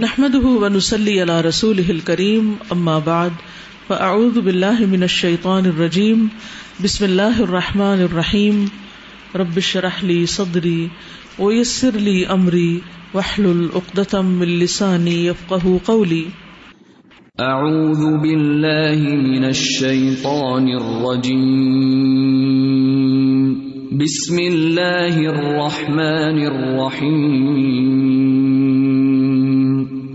نحمده ونسلي على رسوله الكريم، أما بعد، فأعوذ بالله من الشيطان الرجيم، بسم الله الرحمن الرحيم، رب اشرح لي صدري ويسر لي أمري، واحلل عقدة من لساني يفقه قولي. أعوذ بالله من الشيطان الرجيم. بسم الله الرحمن الرحيم.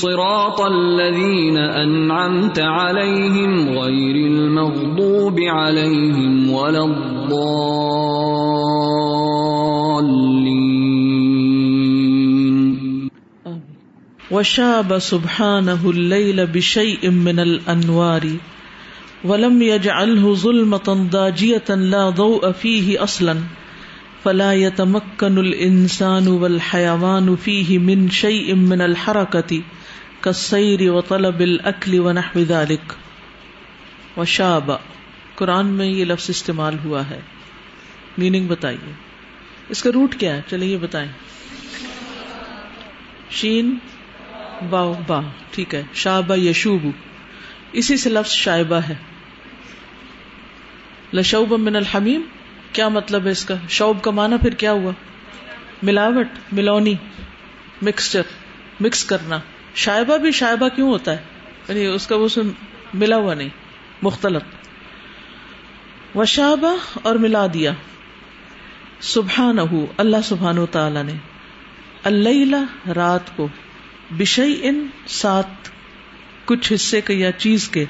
صراط الذين أنعمت عليهم غير المغضوب عليهم ولا الضالين. وشاب سبحانه الليل بشيء من الأنوار ولم يجعله ظلمة ضاجية لا ضوء فيه أصلا. فلا يتمكن الإنسان والحيوان فيه من شيء من الحركة كالسير وطلب الأكل ونحو ذلك. وشاب. قرآن میں یہ لفظ استعمال ہوا ہے. میننگ بتائیے. اس کا روٹ کیا ہے؟ چلیے یہ بتائیں. شین. واو با. ٹھیک ہے. شابہ یشوب. اسی سے لفظ شائبہ ہے. لشوب من الحمیم. کیا مطلب ہے اس کا؟ شوب کا معنی پھر کیا ہوا؟ ملاوٹ، ملونی مکسچر مکس کرنا. شائبہ بھی شائبہ کیوں ہوتا ہے؟ یعنی اس کا وہ ملا ہوا نہیں مختلف وشابہ اور ملا دیا۔ سبحان اللہ سبحان و تعالی نے۔ اللہ رات کو۔ بشئی ان سات۔ کچھ حصے کے یا چیز کے۔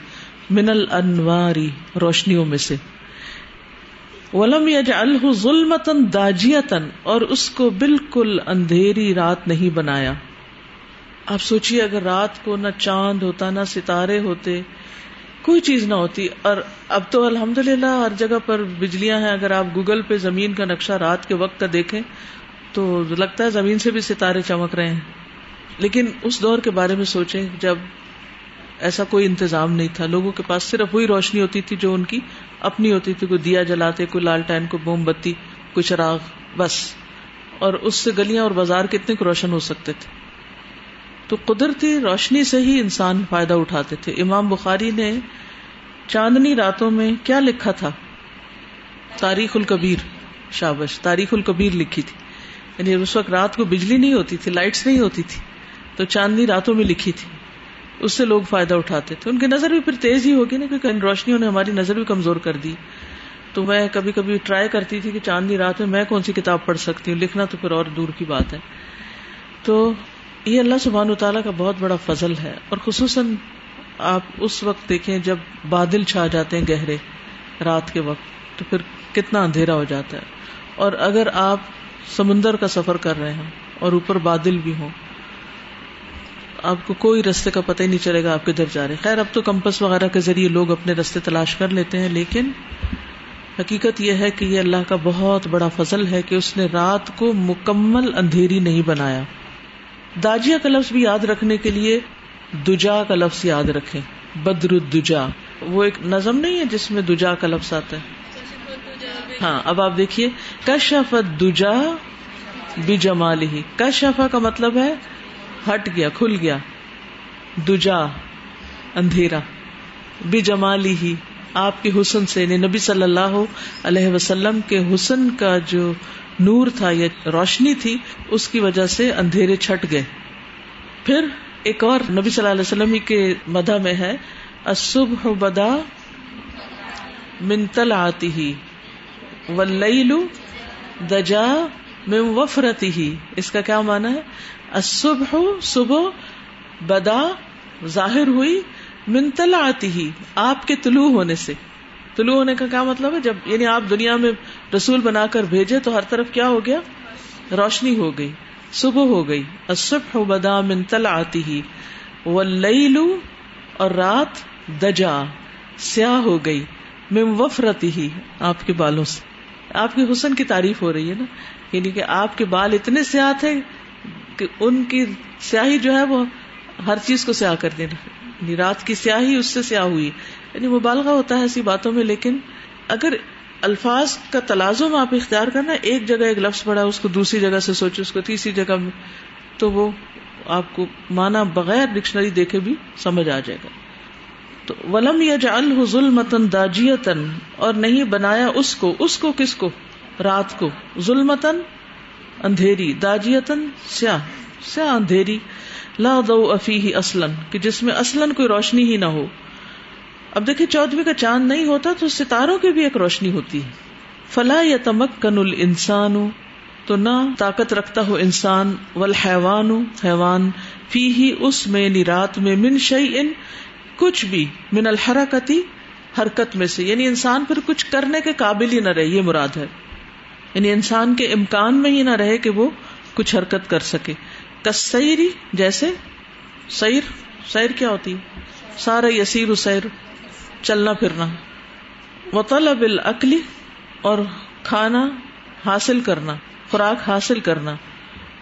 من الانواری روشنیوں میں سے۔ ولم یجعلہ ظلمتن داجیتن اور اس کو بالکل اندھیری رات نہیں بنایا۔ آپ سوچیے اگر رات کو نہ چاند ہوتا، نہ ستارے ہوتے، کوئی چیز نہ ہوتی۔ اور اب تو الحمد للہ ہر جگہ پر بجلیاں ہیں۔ اگر آپ گوگل پہ زمین کا نقشہ رات کے وقت کا دیکھیں تو لگتا ہے زمین سے بھی ستارے چمک رہے ہیں۔ لیکن اس دور کے بارے میں سوچیں، جب ایسا کوئی انتظام نہیں تھا۔ لوگوں کے پاس صرف وہی روشنی ہوتی تھی جو ان کی اپنی ہوتی تھی۔ کوئی دیا جلاتے، کوئی لالٹین کوئی موم بتی، کوئی چراغ، بس۔ اور اس سے گلیاں اور بازار کتنے کو روشن ہو سکتے تھے۔ تو قدرتی روشنی سے ہی انسان فائدہ اٹھاتے تھے۔ امام بخاری نے چاندنی راتوں میں کیا لکھا تھا؟ تاریخ الکبیر، شابش، تاریخ الکبیر لکھی تھی۔ یعنی اس وقت رات کو بجلی نہیں ہوتی تھی، لائٹس نہیں ہوتی تھی، تو چاندنی راتوں میں لکھی تھی۔ اس سے لوگ فائدہ اٹھاتے تھے۔ ان کی نظر بھی پھر تیز ہی ہوگی نا، کیونکہ روشنیوں نے ہماری نظر بھی کمزور کر دی۔ تو میں کبھی کبھی ٹرائی کرتی تھی کہ چاندنی رات میں میں کون سی کتاب پڑھ سکتی ہوں، لکھنا تو پھر اور دور کی بات ہے۔ تو یہ اللہ سبحان و تعالیٰ کا بہت بڑا فضل ہے اور خصوصاً آپ اس وقت دیکھیں جب بادل چھا جاتے ہیں گہرے رات کے وقت، تو پھر کتنا اندھیرا ہو جاتا ہے۔ اور اگر آپ سمندر کا سفر کر رہے ہیں اور اوپر بادل بھی ہوں، آپ کو کوئی رستے کا پتہ ہی نہیں چلے گا آپ کدھر جا رہے۔ خیر، اب تو کمپس وغیرہ کے ذریعے لوگ اپنے رستے تلاش کر لیتے ہیں، لیکن حقیقت یہ ہے کہ یہ اللہ کا بہت بڑا فضل ہے کہ اس نے رات کو مکمل اندھیری نہیں بنایا۔ داجیا کا لفظ بھی یاد رکھنے کے لیے دجا کا لفظ یاد رکھے بدر الدجا وہ ایک نظم نہیں ہے جس میں دجا کا لفظ آتا ہے۔ ہاں اب آپ دیکھیے۔ کشف دجا بھی جمال ہی کشفا کا مطلب ہے ہٹ گیا، کھل گیا۔ دجا، اندھیرا۔ بھی جمالی ہی آپ کے حسن سے یعنی نبی صلی اللہ علیہ وسلم کے حسن کا جو نور تھا یا روشنی تھی، اس کی وجہ سے اندھیرے چھٹ گئے۔ پھر ایک اور نبی صلی اللہ علیہ وسلم کے مدہ میں ہے، الصبح بدا منتل آتی ہی واللیل دجا من وفرتی ہی اس کا کیا مانا ہے؟ الصبح، صبح بدا ظاہر ہوئی منتل آتی ہی آپ کے طلوع ہونے سے۔ طلوع ہونے کا کیا مطلب ہے؟ جب یعنی آپ دنیا میں رسول بنا کر بھیجے تو ہر طرف کیا ہو گیا؟ روشنی ہو گئی، صبح ہو گئی۔ الصبح بدا منتل آتی ہی واللیل اور رات دجا، سیاہ ہو گئی مم وفرتی ہی آپ کے بالوں سے۔ آپ کے حسن کی تعریف ہو رہی ہے نا؟ یعنی کہ آپ کے بال اتنے سیاہ تھے کہ ان کی سیاہی جو ہے وہ ہر چیز کو سیاہ کر دینا۔ یعنی رات کی سیاہی اس سے سیاہ ہوئی۔ یعنی مبالغہ ہوتا ہے ایسی باتوں میں، لیکن اگر الفاظ کا تلازم آپ اختیار کرنا، ایک جگہ ایک لفظ پڑا، اس کو دوسری جگہ سے سوچے اس کو تیسری جگہ میں، تو وہ آپ کو مانا بغیر ڈکشنری دیکھے بھی سمجھ آ جائے گا۔ تو ولم یا جل ظلمتن داجیتن اور نہیں بنایا اس کو اس کو کس کو؟ رات کو۔ ظلمتن اندھیری داجیتن سیاہ سیاہ اندھیری۔ لا دو افی اسلن کہ جس میں اصلاً کوئی روشنی ہی نہ ہو۔ اب دیکھیں چودویں کا چاند نہیں ہوتا تو ستاروں کی بھی ایک روشنی ہوتی ہے۔ فلا یا تمک کن انسان تو نہ طاقت رکھتا ہو انسان ول حیوان حیوان فی ہی اس میں یعنی رات میں، من شعی ان کچھ بھی، من الحرکتی، حرکت میں سے۔ یعنی انسان پھر کچھ کرنے کے قابل ہی نہ رہے، یہ مراد ہے۔ یعنی انسان کے امکان میں ہی نہ رہے کہ وہ کچھ حرکت کر سکے۔ کسری جیسے سیر سیر کیا ہوتی سارا یسیر سیر۔ چلنا پھرنا۔ مطلب العقلی اور کھانا حاصل کرنا، خوراک حاصل کرنا۔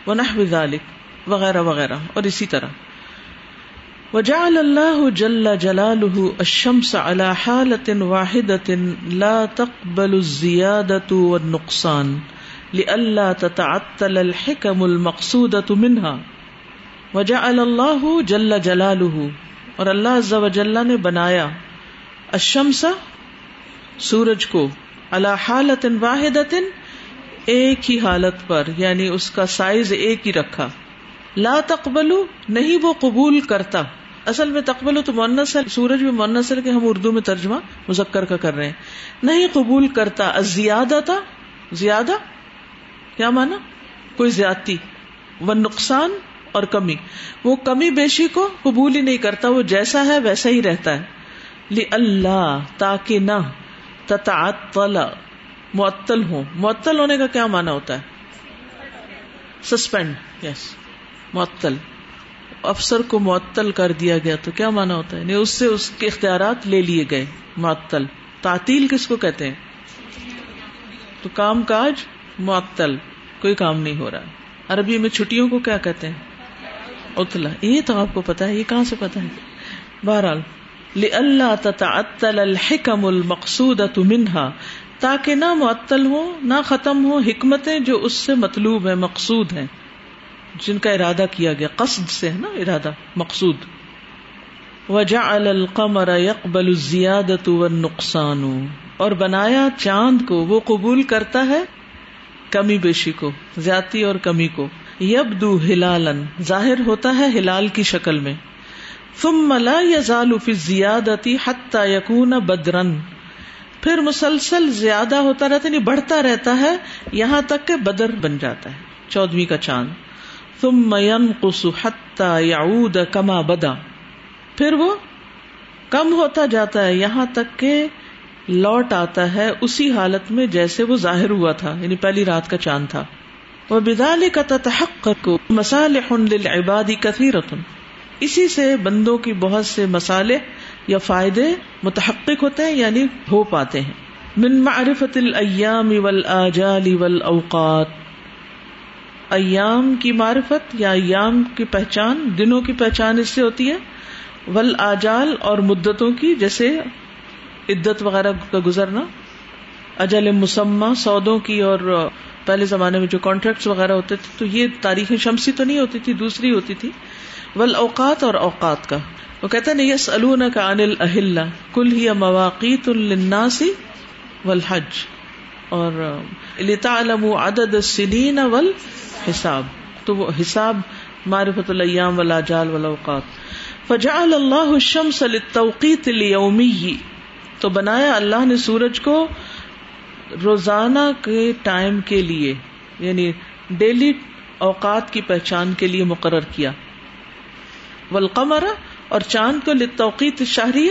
ونح ذالک وغیرہ وغیرہ، اور اسی طرح۔ وجعل اللہ جل جلالہ الشمس على حالة واحدة لا تقبل الزیادة والنقصان لئلا تتعطل الحکم المقصودة منها۔ وجعل اللہ جل جلالہ اور اللہ عز و جل نے بنایا۔ اشمسا سورج کو اللہ حالت واحد ایک ہی حالت پر یعنی اس کا سائز ایک ہی رکھا۔ لا تقبل نہیں وہ قبول کرتا۔ اصل میں تقبل تو مونس ہے، سورج بھی مونس ہے کہ ہم اردو میں ترجمہ مذکر کا کر رہے ہیں۔ نہیں قبول کرتا زیادہ تھا زیادہ؟ کیا مانا؟ کوئی زیادتی۔ وہ نقصان اور کمی۔ وہ کمی بیشی کو قبول ہی نہیں کرتا، وہ جیسا ہے ویسا ہی رہتا ہے۔ اللہ تاکہ نہ تتعطل، معطل ہو معطل ہونے کا کیا مانا ہوتا ہے؟ سسپینڈ یس معطل۔ افسر کو معطل کر دیا گیا تو کیا مانا ہوتا ہے؟ یعنی اس سے اس کے اختیارات لے لیے گئے، معطل۔ تعطیل کس کو کہتے ہیں؟ تو کام کاج، معطل۔ کوئی کام نہیں ہو رہا۔ عربی میں چھٹیوں کو کیا کہتے ہیں؟ اتلا یہ تو آپ کو پتا ہے، یہ کہاں سے پتا ہے؟ بہرحال اللہ تتعطل الحکم المقصود منہا، تاکہ نہ معطل ہو نہ ختم ہو حکمتیں جو اس سے مطلوب ہے مقصود ہیں۔ جن کا ارادہ کیا گیا، قصد سے ہے نا ارادہ، مقصود۔ وجعل القمر يقبل الزیادت والنقصان، اور بنایا چاند کو، وہ قبول کرتا ہے کمی بیشی کو، زیادتی اور کمی کو۔ یبدو ہلالن ظاہر ہوتا ہے ہلال کی شکل میں۔ ثم لا يزال في الزيادة حتى يكون بدرن پھر مسلسل زیادہ ہوتا رہتا ہے یعنی بڑھتا رہتا ہے، یہاں تک کہ بدر بن جاتا ہے۔ چودویں کا چاند۔ ثم ينقص حتى يعود كما بدا۔ پھر وہ کم ہوتا جاتا ہے، یہاں تک کہ لوٹ آتا ہے اسی حالت میں جیسے وہ ظاہر ہوا تھا یعنی پہلی رات کا چاند تھا۔ وہ بدال کا تحقق مسالح للعباد كثيرة۔ اسی سے بندوں کی بہت سے مسالے یا فائدے متحقق ہوتے ہیں یعنی ہو پاتے ہیں۔ من معرفت الایام والآجال والاوقات ایام کی معرفت یا ایام کی پہچان، دنوں کی پہچان اس سے ہوتی ہے۔ ول آجال اور مدتوں کی، جیسے عدت وغیرہ کا گزرنا۔ اجل مسمہ، سودوں کی اور پہلے زمانے میں جو کانٹریکٹس وغیرہ ہوتے تھے، تو یہ تاریخ شمسی تو نہیں ہوتی تھی، دوسری ہوتی تھی۔ ول اوقات اور اوقات کا۔ وہ کہتے ہیں یس النا کا انل اہل کل ہی مواقع الناسی ول حج اور لتعلم عدد السنین ول حساب تو وہ حساب، معرفت الیام والاجال والاوقات فجعل اللہ الشمس للتوقیت الیومی تو بنایا اللہ نے سورج کو روزانہ کے ٹائم کے لیے یعنی ڈیلی اوقات کی پہچان کے لیے مقرر کیا۔ والقمر اور چاند کو لتوقیت شہری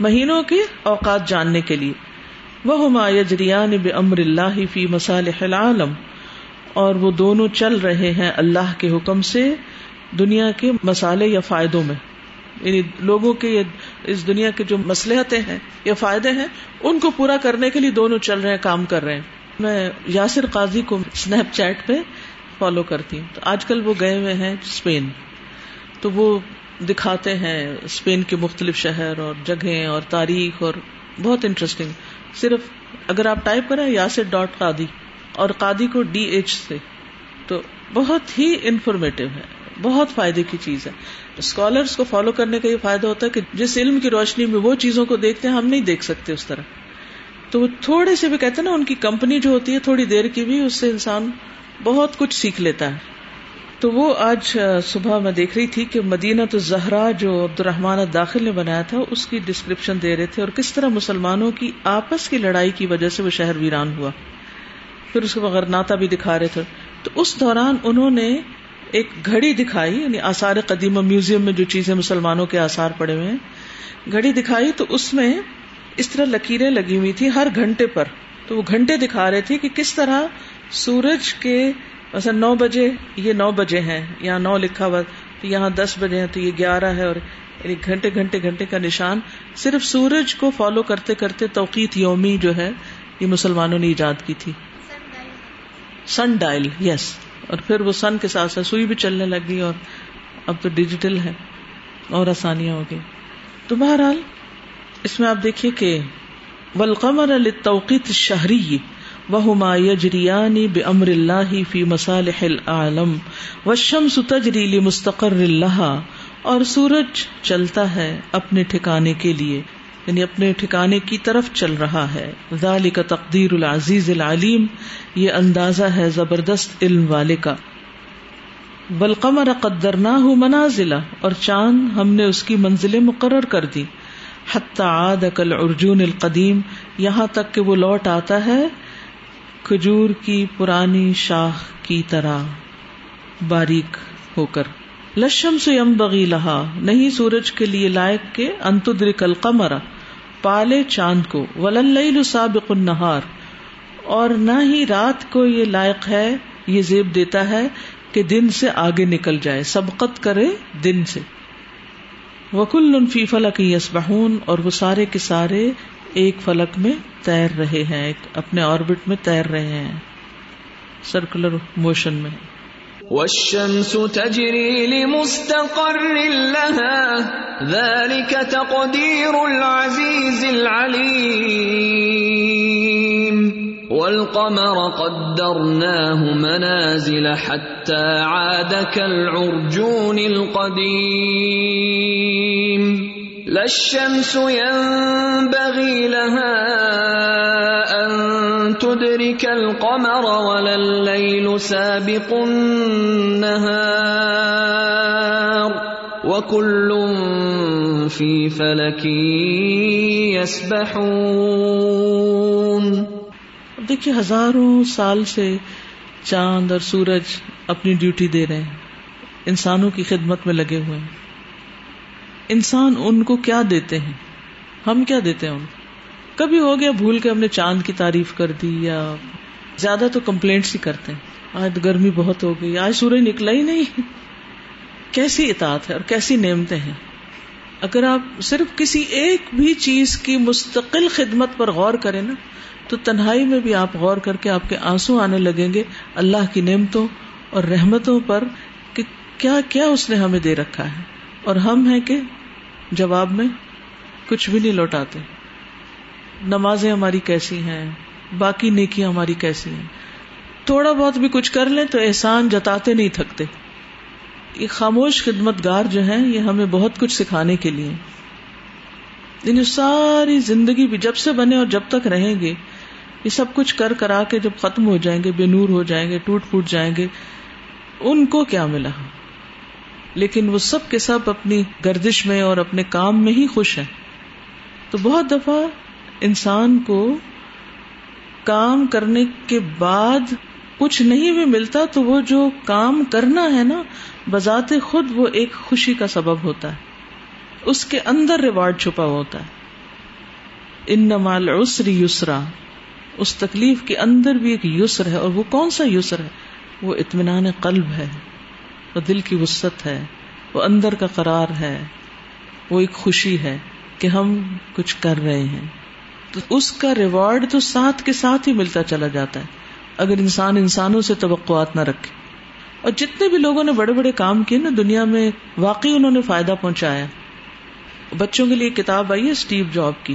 مہینوں کے اوقات جاننے کے لیے۔ وہ ہما یجریان بمر اللہ فی مسالح العالم۔ اور وہ دونوں چل رہے ہیں اللہ کے حکم سے دنیا کے مسالے یا فائدوں میں۔ یعنی لوگوں کے اس دنیا کے جو مسلحتیں ہیں یا فائدے ہیں، ان کو پورا کرنے کے لیے دونوں چل رہے ہیں، کام کر رہے ہیں۔ میں یاسر قاضی کو اسنیپ چیٹ پہ فالو کرتی ہوں۔ تو آج کل وہ گئے ہوئے ہیں اسپین تو وہ دکھاتے ہیں، اسپین کے مختلف شہر اور جگہیں اور تاریخ اور بہت انٹرسٹنگ صرف اگر آپ ٹائپ کریں یاسر ڈاٹ قادی اور قادی کو ڈی ایچ سے، تو بہت ہی انفارمیٹو ہے، بہت فائدے کی چیز ہے۔ اسکالرس کو فالو کرنے کا یہ فائدہ ہوتا ہے کہ جس علم کی روشنی میں وہ چیزوں کو دیکھتے ہیں، ہم نہیں دیکھ سکتے اس طرح۔ تو وہ تھوڑے سے بھی کہتے ہیں نا، ان کی کمپنی جو ہوتی ہے، تھوڑی دیر کی بھی، اس سے انسان بہت کچھ سیکھ لیتا ہے۔ تو وہ آج صبح میں دیکھ رہی تھی کہ مدینہ تو زہرا جو عبد الرحمان داخل نے بنایا تھا، اس کی ڈسکرپشن دے رہے تھے اور کس طرح مسلمانوں کی آپس کی لڑائی کی وجہ سے وہ شہر ویران ہوا۔ پھر اس کو غرناتا بھی دکھا رہے تھے۔ تو اس دوران انہوں نے ایک گھڑی دکھائی یعنی آثار قدیم میوزیم میں جو چیزیں مسلمانوں کے آثار پڑے ہوئے ہیں، گھڑی دکھائی تو اس میں اس طرح لکیریں لگی ہوئی تھی ہر گھنٹے پر۔ تو وہ گھنٹے دکھا رہے تھے کہ کس طرح سورج کے مثلا نو بجے، یہ نو بجے ہیں، یہاں نو لکھا ہوا، تو یہاں دس بجے ہیں، تو یہ گیارہ ہے، اور یعنی گھنٹے گھنٹے گھنٹے کا نشان۔ صرف سورج کو فالو کرتے کرتے توقیت یومی جو ہے، یہ مسلمانوں نے ایجاد کی تھی۔ سن ڈائل یس اور پھر وہ سن کے ساتھ ساتھ سوئی بھی چلنے لگی اور اب تو ڈیجیٹل ہے، اور آسانیاں ہو گئی۔ تو بہرحال، اس میں آپ دیکھیے کہ ولقمر التوقیت شہری وہما یجریانی بامر اللہ فی مصالح العالم والشمس تجری لمستقر اللہ اور سورج چلتا ہے اپنے ٹھکانے کے لیے یعنی اپنے ٹھکانے کی طرف چل رہا ہے۔ ذالک تقدیر العزیز العلیم یہ اندازہ ہے زبردست علم والے کا۔ بالقمر قدرناہ منازلہ اور چاند ہم نے اس کی منزلیں مقرر کر دی حتی عاد کل ارجون القدیم یہاں تک کہ وہ لوٹ آتا ہے کھجور کی پرانی شاخ کی طرح باریک ہو کر۔ لشم سے یم بغی لہا نہیں سورج کے لیے لائق کے انتدر کل قمرا پالے چاند کو۔ ولل سابق النہار اور نہ ہی رات کو یہ لائق ہے، یہ زیب دیتا ہے کہ دن سے آگے نکل جائے، سبقت کرے دن سے۔ وکل فی فلک یس اور وہ سارے کے سارے ایک فلک میں تیر رہے ہیں، ایک اپنے آربٹ میں تیر رہے ہیں سرکولر موشن میں۔ والشمس تجري لمستقر لها، ذلك تقدير العزيز العليم۔ والقمر قدرناه منازل حتى عاد كالعرجون القديم۔ لا الشمس ينبغي لها ان تدرك القمر ولا الليل سابق النهار وكل في فلك يسبحون دیکھیے، ہزاروں سال سے چاند اور سورج اپنی ڈیوٹی دے رہے ہیں، انسانوں کی خدمت میں لگے ہوئے ہیں۔ انسان ان کو کیا دیتے ہیں؟ ہم کیا دیتے ہیں ان کو؟ کبھی ہو گیا بھول کے ہم نے چاند کی تعریف کر دی یا زیادہ تو کمپلینٹس ہی کرتے ہیں۔ آج گرمی بہت ہو گئی، آج سورج نکلا ہی نہیں۔ کیسی اطاعت ہے اور کیسی نعمتیں ہیں؟ اگر آپ صرف کسی ایک بھی چیز کی مستقل خدمت پر غور کریں نا، تو تنہائی میں بھی آپ غور کر کے آپ کے آنسو آنے لگیں گے اللہ کی نعمتوں اور رحمتوں پر کہ کیا کیا اس نے ہمیں دے رکھا ہے۔ اور ہم ہیں کہ جواب میں کچھ بھی نہیں لوٹاتے۔ نمازیں ہماری کیسی ہیں؟ باقی نیکیاں ہماری کیسی ہیں؟ تھوڑا بہت بھی کچھ کر لیں تو احسان جتاتے نہیں تھکتے۔ یہ خاموش خدمت گار جو ہیں، یہ ہمیں بہت کچھ سکھانے کے لیے۔ یعنی ساری زندگی بھی جب سے بنے اور جب تک رہیں گے، یہ سب کچھ کر کرا کے جب ختم ہو جائیں گے، بے نور ہو جائیں گے، ٹوٹ پھوٹ جائیں گے، ان کو کیا ملا؟ لیکن وہ سب کے سب اپنی گردش میں اور اپنے کام میں ہی خوش ہیں۔ تو بہت دفعہ انسان کو کام کرنے کے بعد کچھ نہیں بھی ملتا تو وہ جو کام کرنا ہے نا، بذات خود وہ ایک خوشی کا سبب ہوتا ہے۔ اس کے اندر ریوارڈ چھپا ہوتا ہے۔ ان نمال یسرا۔ اس تکلیف کے اندر بھی ایک یسر ہے اور وہ کون سا یسر ہے؟ وہ اطمینان قلب ہے۔ وہ دل کی وسط ہے وہ اندر کا قرار ہے، وہ ایک خوشی ہے کہ ہم کچھ کر رہے ہیں۔ تو اس کا ریوارڈ تو ساتھ کے ساتھ ہی ملتا چلا جاتا ہے۔ اگر انسان انسانوں سے توقعات نہ رکھے۔ اور جتنے بھی لوگوں نے بڑے بڑے کام کیے نا، دنیا میں واقعی انہوں نے فائدہ پہنچایا۔ بچوں کے لیے کتاب آئی ہے اسٹیو جاب کی۔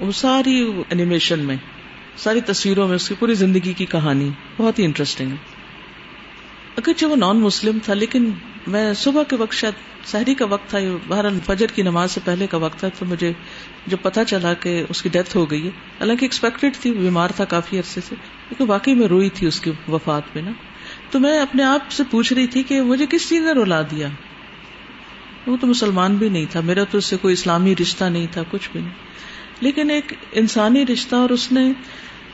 وہ ساری اینیمیشن میں، ساری تصویروں میں، اس کی پوری زندگی کی کہانی۔ بہت ہی انٹرسٹنگ ہے۔ اگرچہ وہ نان مسلم تھا، لیکن میں صبح کے وقت شاید شہری کا وقت تھا باہر فجر کی نماز سے پہلے کا وقت تھا، تو مجھے جب پتا چلا کہ اس کی ڈیتھ ہو گئی ہے، حالانکہ ایکسپیکٹڈ تھی، بیمار تھا کافی عرصے سے، لیکن واقعی میں روئی تھی اس کی وفات میں نا۔ تو میں اپنے آپ سے پوچھ رہی تھی کہ مجھے کس چیز نے رلا دیا؟ وہ تو مسلمان بھی نہیں تھا، میرا تو اس سے کوئی اسلامی رشتہ نہیں تھا، کچھ بھی نہیں۔ لیکن ایک انسانی رشتہ اور اس نے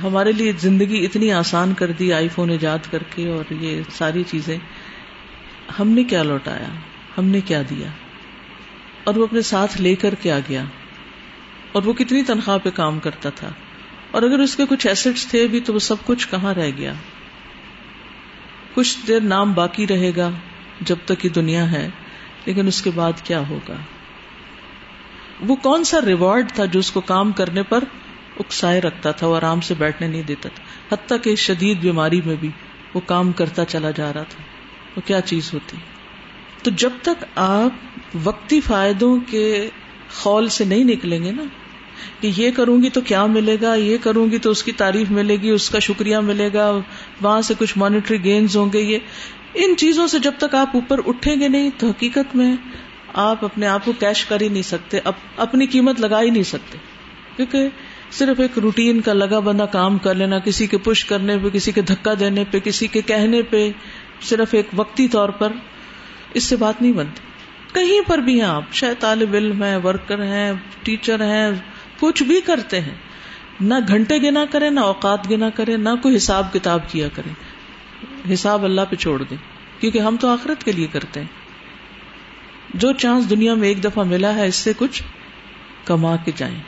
ہمارے لیے زندگی اتنی آسان کر دی آئی فون ایجاد کر کے اور یہ ساری چیزیں۔ ہم نے کیا لوٹایا؟ ہم نے کیا دیا؟ اور وہ اپنے ساتھ لے کر کے آ گیا۔ اور وہ کتنی تنخواہ پہ کام کرتا تھا۔ اور اگر اس کے کچھ ایسٹس تھے بھی تو وہ سب کچھ کہاں رہ گیا؟ کچھ دیر نام باقی رہے گا جب تک یہ دنیا ہے، لیکن اس کے بعد کیا ہوگا؟ وہ کون سا ریوارڈ تھا جو اس کو کام کرنے پر اکسائے رکھتا تھا، وہ آرام سے بیٹھنے نہیں دیتا تھا۔ حتیٰ کہ شدید بیماری میں بھی وہ کام کرتا چلا جا رہا تھا۔ وہ کیا چیز ہوتی؟ تو جب تک آپ وقتی فائدوں کے خول سے نہیں نکلیں گے نا، کہ یہ کروں گی تو کیا ملے گا، یہ کروں گی تو اس کی تعریف ملے گی، اس کا شکریہ ملے گا، وہاں سے کچھ مانیٹری گینز ہوں گے، یہ۔ ان چیزوں سے جب تک آپ اوپر اٹھیں گے نہیں، تو حقیقت میں آپ اپنے آپ کو کیش کر ہی نہیں سکتے اپنی قیمت لگا ہی نہیں سکتے۔ کیونکہ صرف ایک روٹین کا لگا بندہ کام کر لینا، کسی کے پش کرنے پہ، کسی کے دھکا دینے پہ، کسی کے کہنے پہ، صرف ایک وقتی طور پر، اس سے بات نہیں بنتی۔ کہیں پر بھی ہیں آپ، شاید طالب علم ہیں، ورکر ہیں، ٹیچر ہیں، کچھ بھی کرتے ہیں، نہ گھنٹے گنا کریں، نہ اوقات گنا کریں، نہ کوئی حساب کتاب کیا کریں۔ حساب اللہ پہ چھوڑ دیں، کیونکہ ہم تو آخرت کے لیے کرتے ہیں۔ جو چانس دنیا میں ایک دفعہ ملا ہے، اس سے کچھ کما کے جائیں۔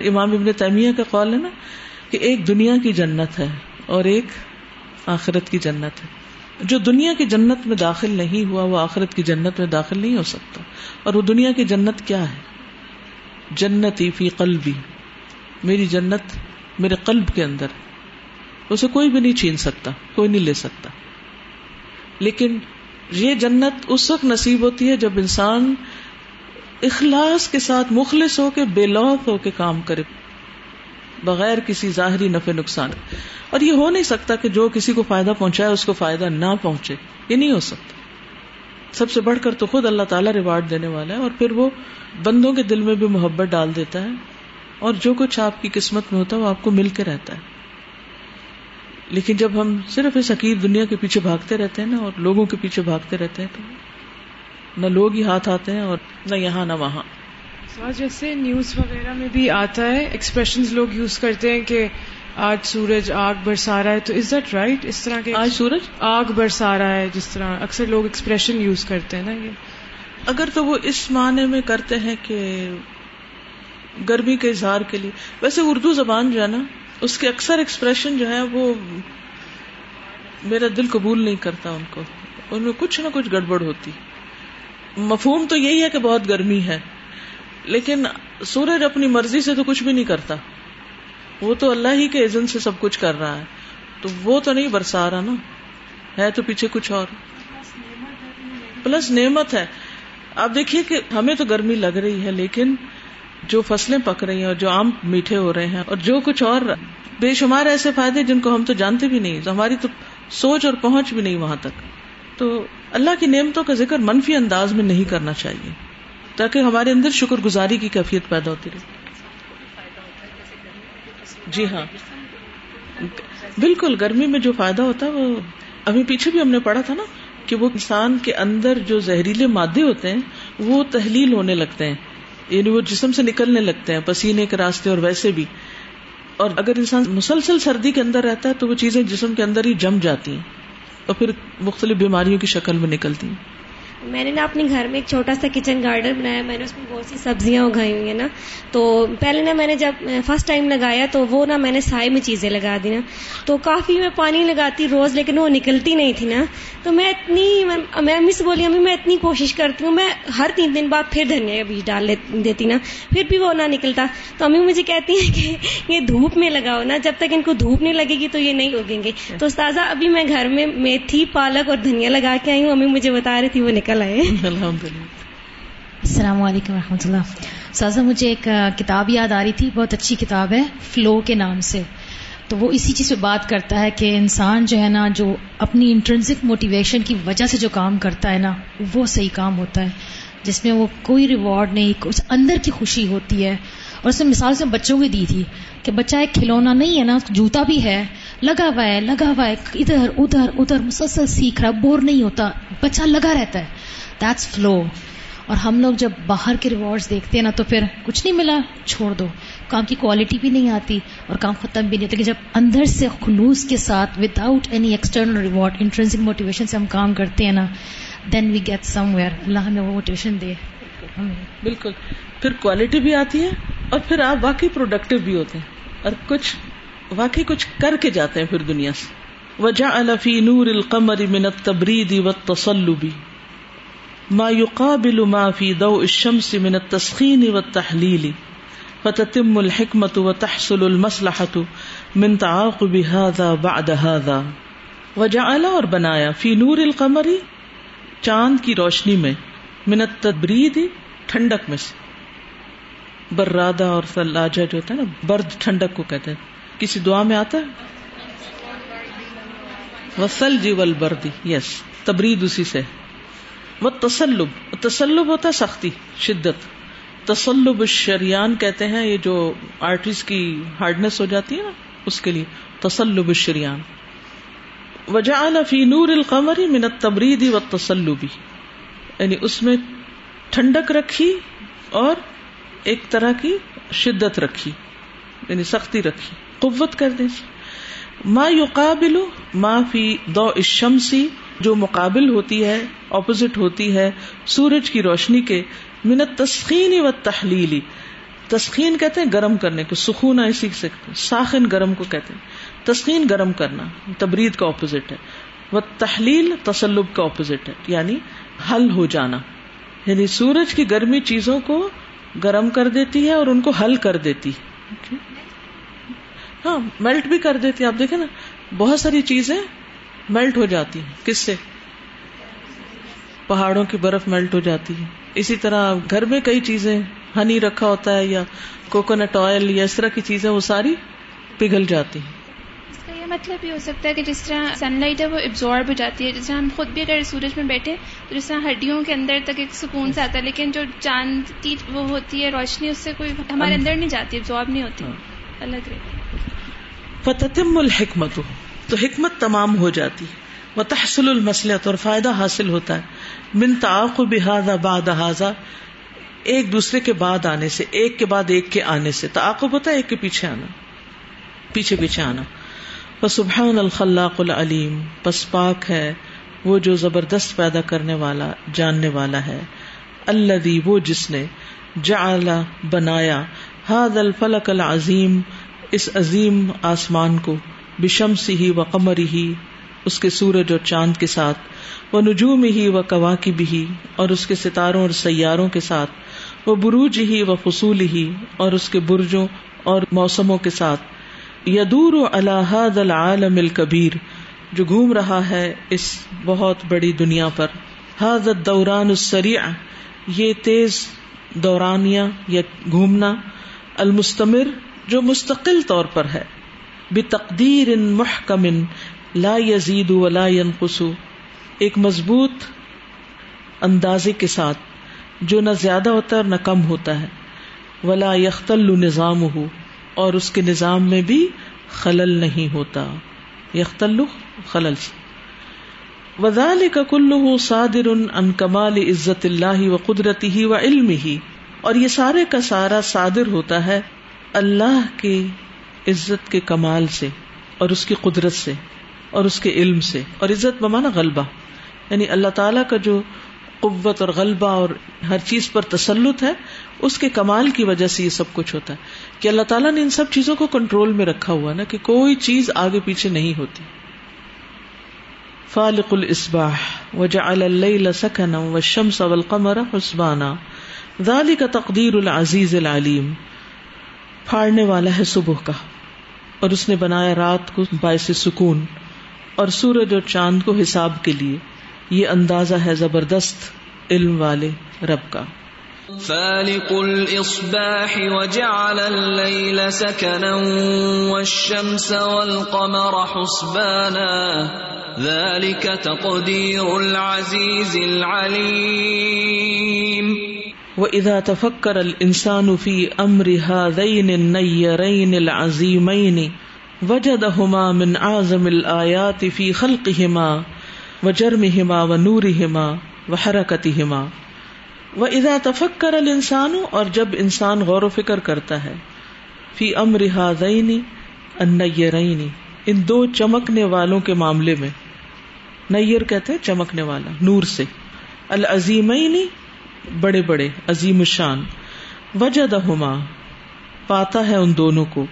امام ابن تیمیہ کا قول ہے نا کہ ایک دنیا کی جنت ہے اور ایک آخرت کی جنت ہے۔ جو دنیا کی جنت میں داخل نہیں ہوا، وہ آخرت کی جنت میں داخل نہیں ہو سکتا۔ اور وہ دنیا کی جنت کیا ہے؟ جنتی فی قلبی۔ میری جنت میرے قلب کے اندر اسے کوئی بھی نہیں چھین سکتا، کوئی نہیں لے سکتا۔ لیکن یہ جنت اس وقت نصیب ہوتی ہے جب انسان اخلاص کے ساتھ مخلص ہو کے بے لوف ہو کے کام کرے، بغیر کسی ظاہری نفع نقصان اور یہ ہو نہیں سکتا کہ جو کسی کو فائدہ پہنچائے، اس کو فائدہ نہ پہنچے۔ یہ نہیں ہو سکتا۔ سب سے بڑھ کر تو خود اللہ تعالیٰ ریوارڈ دینے والا ہے اور پھر وہ بندوں کے دل میں بھی محبت ڈال دیتا ہے۔ اور جو کچھ آپ کی قسمت میں ہوتا ہے، وہ آپ کو مل کے رہتا ہے۔ لیکن جب ہم صرف اس حقیق دنیا کے پیچھے بھاگتے رہتے ہیں نا اور لوگوں کے پیچھے بھاگتے رہتے ہیں، تو نہ لوگ ہی ہاتھ آتے ہیں اور نہ یہاں نہ وہاں۔ جیسے نیوز وغیرہ میں بھی آتا ہے ایکسپریشن لوگ یوز کرتے ہیں کہ آج سورج آگ برسا رہا ہے تو از دیٹ رائٹ اس طرح کے آج سورج؟ آگ برسا رہا ہے جس طرح اکثر لوگ ایکسپریشن یوز کرتے ہیں نا یہ۔ اگر تو وہ اس معنی میں کرتے ہیں کہ گرمی کے اظہار کے لیے۔ ویسے اردو زبان جو ہے نا اس کے اکثر ایکسپریشن جو ہے وہ میرا دل قبول نہیں کرتا ان کو۔ ان میں کچھ نہ کچھ گڑبڑ ہوتی۔ مفہوم تو یہی ہے کہ بہت گرمی ہے، لیکن سورج اپنی مرضی سے تو کچھ بھی نہیں کرتا۔ وہ تو اللہ ہی کے عزن سے سب کچھ کر رہا ہے۔ تو وہ تو نہیں برسا رہا نا۔ ہے تو پیچھے کچھ اور۔ پلس نعمت ہے۔ آپ دیکھیے کہ ہمیں تو گرمی لگ رہی ہے، لیکن جو فصلیں پک رہی ہیں اور جو آم میٹھے ہو رہے ہیں اور جو کچھ اور بے شمار ایسے فائدے جن کو ہم تو جانتے بھی نہیں، ہماری تو سوچ اور پہنچ بھی نہیں وہاں تک۔ تو اللہ کی نعمتوں کا ذکر منفی انداز میں نہیں کرنا چاہیے، تاکہ ہمارے اندر شکر گزاری کی کیفیت پیدا ہوتی رہے۔ جی ہاں۔ بالکل، گرمی میں جو فائدہ ہوتا ہے وہ، ابھی پیچھے بھی ہم نے پڑھا تھا نا کہ وہ انسان کے اندر جو زہریلے مادے ہوتے ہیں، وہ تحلیل ہونے لگتے ہیں۔ یعنی وہ جسم سے نکلنے لگتے ہیں، پسینے کے راستے اور ویسے بھی۔ اور اگر انسان مسلسل سردی کے اندر رہتا ہے تو وہ چیزیں جسم کے اندر ہی جم جاتی ہیں۔ اور پھر مختلف بیماریوں کی شکل میں نکلتی ہیں۔ میں نے نا اپنے گھر میں ایک چھوٹا سا کچن گارڈن بنایا، میں نے اس میں بہت سی سبزیاں اگائی ہوئی ہیں نا۔ تو پہلے نا میں نے جب فرسٹ ٹائم لگایا تو وہ نا میں نے سائے میں چیزیں لگا دی نا۔ تو کافی میں پانی لگاتی روز، لیکن وہ نکلتی نہیں تھی نا۔ تو میں اتنی، میں امی سے بولی، امی میں اتنی کوشش کرتی ہوں، میں ہر تین دن بعد پھر دھنیا کا بیج ڈال دیتی نا۔ پھر بھی وہ نہ نکلتا۔ تو امی مجھے کہتی ہیں کہ یہ دھوپ میں لگاؤ نا، جب تک ان کو دھوپ نہیں لگے گی تو یہ نہیں اگیں گے۔ تو استاذہ، ابھی میں گھر میں میتھی، پالک اور دھنیا لگا کے آئی ہوں۔ امی مجھے بتا رہی تھی وہ نکل آئے السلام علیکم و اللہ۔ سازا مجھے ایک کتاب یاد آ رہی تھی بہت اچھی کتاب ہے فلو کے نام سے۔ تو وہ اسی چیز پہ بات کرتا ہے کہ انسان جو ہے نا جو اپنی انٹرنسک موٹیویشن کی وجہ سے جو کام کرتا ہے نا وہ صحیح کام ہوتا ہے۔ جس میں وہ کوئی ریوارڈ نہیں کچھ اندر کی خوشی ہوتی ہے۔ اور اس میں مثال سے بچوں کی دی تھی کہ بچہ ایک کھلونا نہیں ہے نا، جوتا بھی ہے، لگا ہوا ہے، لگا ہوا ہے، ادھر ادھر ادھر، مسلسل سیکھ رہا، بور نہیں ہوتا، بچہ لگا رہتا ہے۔ دیٹس فلو اور ہم لوگ جب باہر کے ریوارڈز دیکھتے ہیں نا تو پھر کچھ نہیں ملا، چھوڑ دو۔ کام کی کوالٹی بھی نہیں آتی اور کام ختم بھی نہیں ہوتا جب اندر سے خلوص کے ساتھ without any external reward intrinsic motivation سے ہم کام کرتے ہیں نا دین وی گیٹ سم ویئر اللہ ہمیں وہ موٹیویشن دے۔ بالکل۔ پھر کوالٹی بھی آتی ہے۔ اور پھر آپ واقعی پروڈکٹیو بھی ہوتے ہیں اور کچھ واقعی کچھ کر کے جاتے ہیں پھر دنیا سے۔ وجہ الفی نور القمر منت تبریدی و ما يقابل ما في ضوء الشمس من التسخين والتحليل۔ فتتم الحكمة وتحصل المصلحة من تعاقب هذا بعد هذا۔ وجعل اور بنایا فی نور القمر چاند کی روشنی میں، من التبرید ٹھنڈک میں سے۔ برادا اور ثلاجہ جو ہوتا ہے نا، برد ٹھنڈک کو کہتے ہیں۔ کسی دعا میں آتا ہے؟ وسلجی والبردی یس تبرید اسی سے۔ وہ تسلب تسلب ہوتا ہے سختی، شدت۔ تسلب شریان کہتے ہیں، یہ جو آرٹریز کی ہارڈنیس ہو جاتی ہے نا، اس کے لیے۔ تسلب شریان وجہ فی نور القمری منت تبریدی و تسلبی یعنی اس میں ٹھنڈک رکھی اور ایک طرح کی شدت رکھی یعنی سختی رکھی، قوت کر دیں ما یقابل ما فی دو الشمسی جو مقابل ہوتی ہے اپوزٹ ہوتی ہے سورج کی روشنی کے منت تسخین و تحلیلی تسخین کہتے ہیں گرم کرنے کو سکون ایسی ساخن گرم کو کہتے ہیں۔ تسخین گرم کرنا، تبرید کا اپوزٹ ہے۔ وہ تحلیل تسلب کا اپوزٹ ہے یعنی حل ہو جانا۔ یعنی سورج کی گرمی چیزوں کو گرم کر دیتی ہے اور ان کو حل کر دیتی ہاں میلٹ بھی کر دیتی ہے۔ آپ دیکھیں نا بہت ساری چیزیں میلٹ ہو جاتی ہیں۔ کس سے؟ پہاڑوں کی برف میلٹ ہو جاتی ہے۔ اسی طرح گھر میں کئی چیزیں ہنی رکھا ہوتا ہے یا کوکونٹ آئل یا اس طرح کی چیزیں وہ ساری پگھل جاتی ہیں۔ مطلب یہ ہو سکتا ہے کہ جس طرح سن لائٹ ہے وہ ابزارب ہو جاتی ہے۔ جس طرح ہم خود بھی اگر سورج میں بیٹھے تو جس طرح ہڈیوں کے اندر تک ایک سکون سے آتا ہے لیکن جو چاند کی وہ ہوتی ہے روشنی اس سے کوئی ہمارے اندر نہیں جاتی ابزارب نہیں ہوتی۔ ہاں۔ الگ فتتم الحکمت تو حکمت تمام ہو جاتی وہ تحصل المسلط اور فائدہ حاصل ہوتا ہے۔ من تعاقب هذا بعد هذا ایک دوسرے کے بعد آنے سے ایک کے بعد ایک کے آنے سے۔ تعاقب ہوتا ہے ایک کے پیچھے آنا۔ پیچھے پیچھے آنا۔ سبحان الخلاق العلیم، پس پاک ہے وہ جو زبردست پیدا کرنے والا، جاننے والا ہے۔ اللہ وہ جس نے جعل بنایا ہاد الفلک العظیم، اس عظیم آسمان کو بشم ہی و قمری ہی اس کے سورج اور چاند کے ساتھ وہ نجوم ہی و کوا کی بھی اور اس کے ستاروں اور سیاروں کے ساتھ وہ بروج ہی و فصول ہی اور اس کے برجوں اور موسموں کے ساتھ۔ یدور و الحاد العالم الکبیر، جو گھوم رہا ہے اس بہت بڑی دنیا پر۔ حاضت دوران السریع، یہ تیز دورانیہ یا گھومنا المستمر، جو مستقل طور پر ہے۔ بے تقدیر ان محکم لا یزید ولا ينقص ایک مضبوط اندازے کے ساتھ، جو نہ زیادہ ہوتا ہے اور نہ کم ہوتا ہے۔ ولا یختل نظام ہو اور اس کے نظام میں بھی خلل نہیں ہوتا۔ یختل خلل۔ سے وزال کا کلو صادر ان کمال عزت اللہ و قدرتی ہی و علم ہی اور یہ سارے کا سارا صادر ہوتا ہے اللہ کے عزت کے کمال سے اور اس کی قدرت سے اور اس کے علم سے۔ اور عزت بمانا غلبہ۔ یعنی اللہ تعالیٰ کا جو قوت اور غلبہ اور ہر چیز پر تسلط ہے، اس کے کمال کی وجہ سے یہ سب کچھ ہوتا ہے۔ کہ اللہ تعالیٰ نے ان سب چیزوں کو کنٹرول میں رکھا ہوا نا، کہ کوئی چیز آگے پیچھے نہیں ہوتی۔ فالق الاسباح، وجعل الليل سكنا والشمس والقمر حسبانا۔ ذلك تقدیر العزیز العلیم۔ پھاڑنے والا ہے صبح کا، اور اس نے بنایا رات کو باعث سکون اور سورج اور چاند کو حساب کے لیے۔ یہ اندازہ ہے زبردست علم والے رب کا۔ فالق الاصباح وجعل الليل سكنا والشمس والقمر حسبانا ذلك تقدير العزيز العليم۔ وإذا تفكر الإنسان في أمر هذين النيرين العظيمين وجدهما من أعظم الآيات في خلقهما۔ وجرمهما ونورهما وحركتهما وإذا تفكر الإنسان، اور جب انسان غور و فکر کرتا ہے فی امر هذين النيرين، ان دو چمکنے والوں کے معاملے میں نیر کہتے ہیں چمکنے والا، نور سے، العظیمین، بڑے بڑے، عظیم الشان، وجدہما، پاتا ہے ان دونوں کو،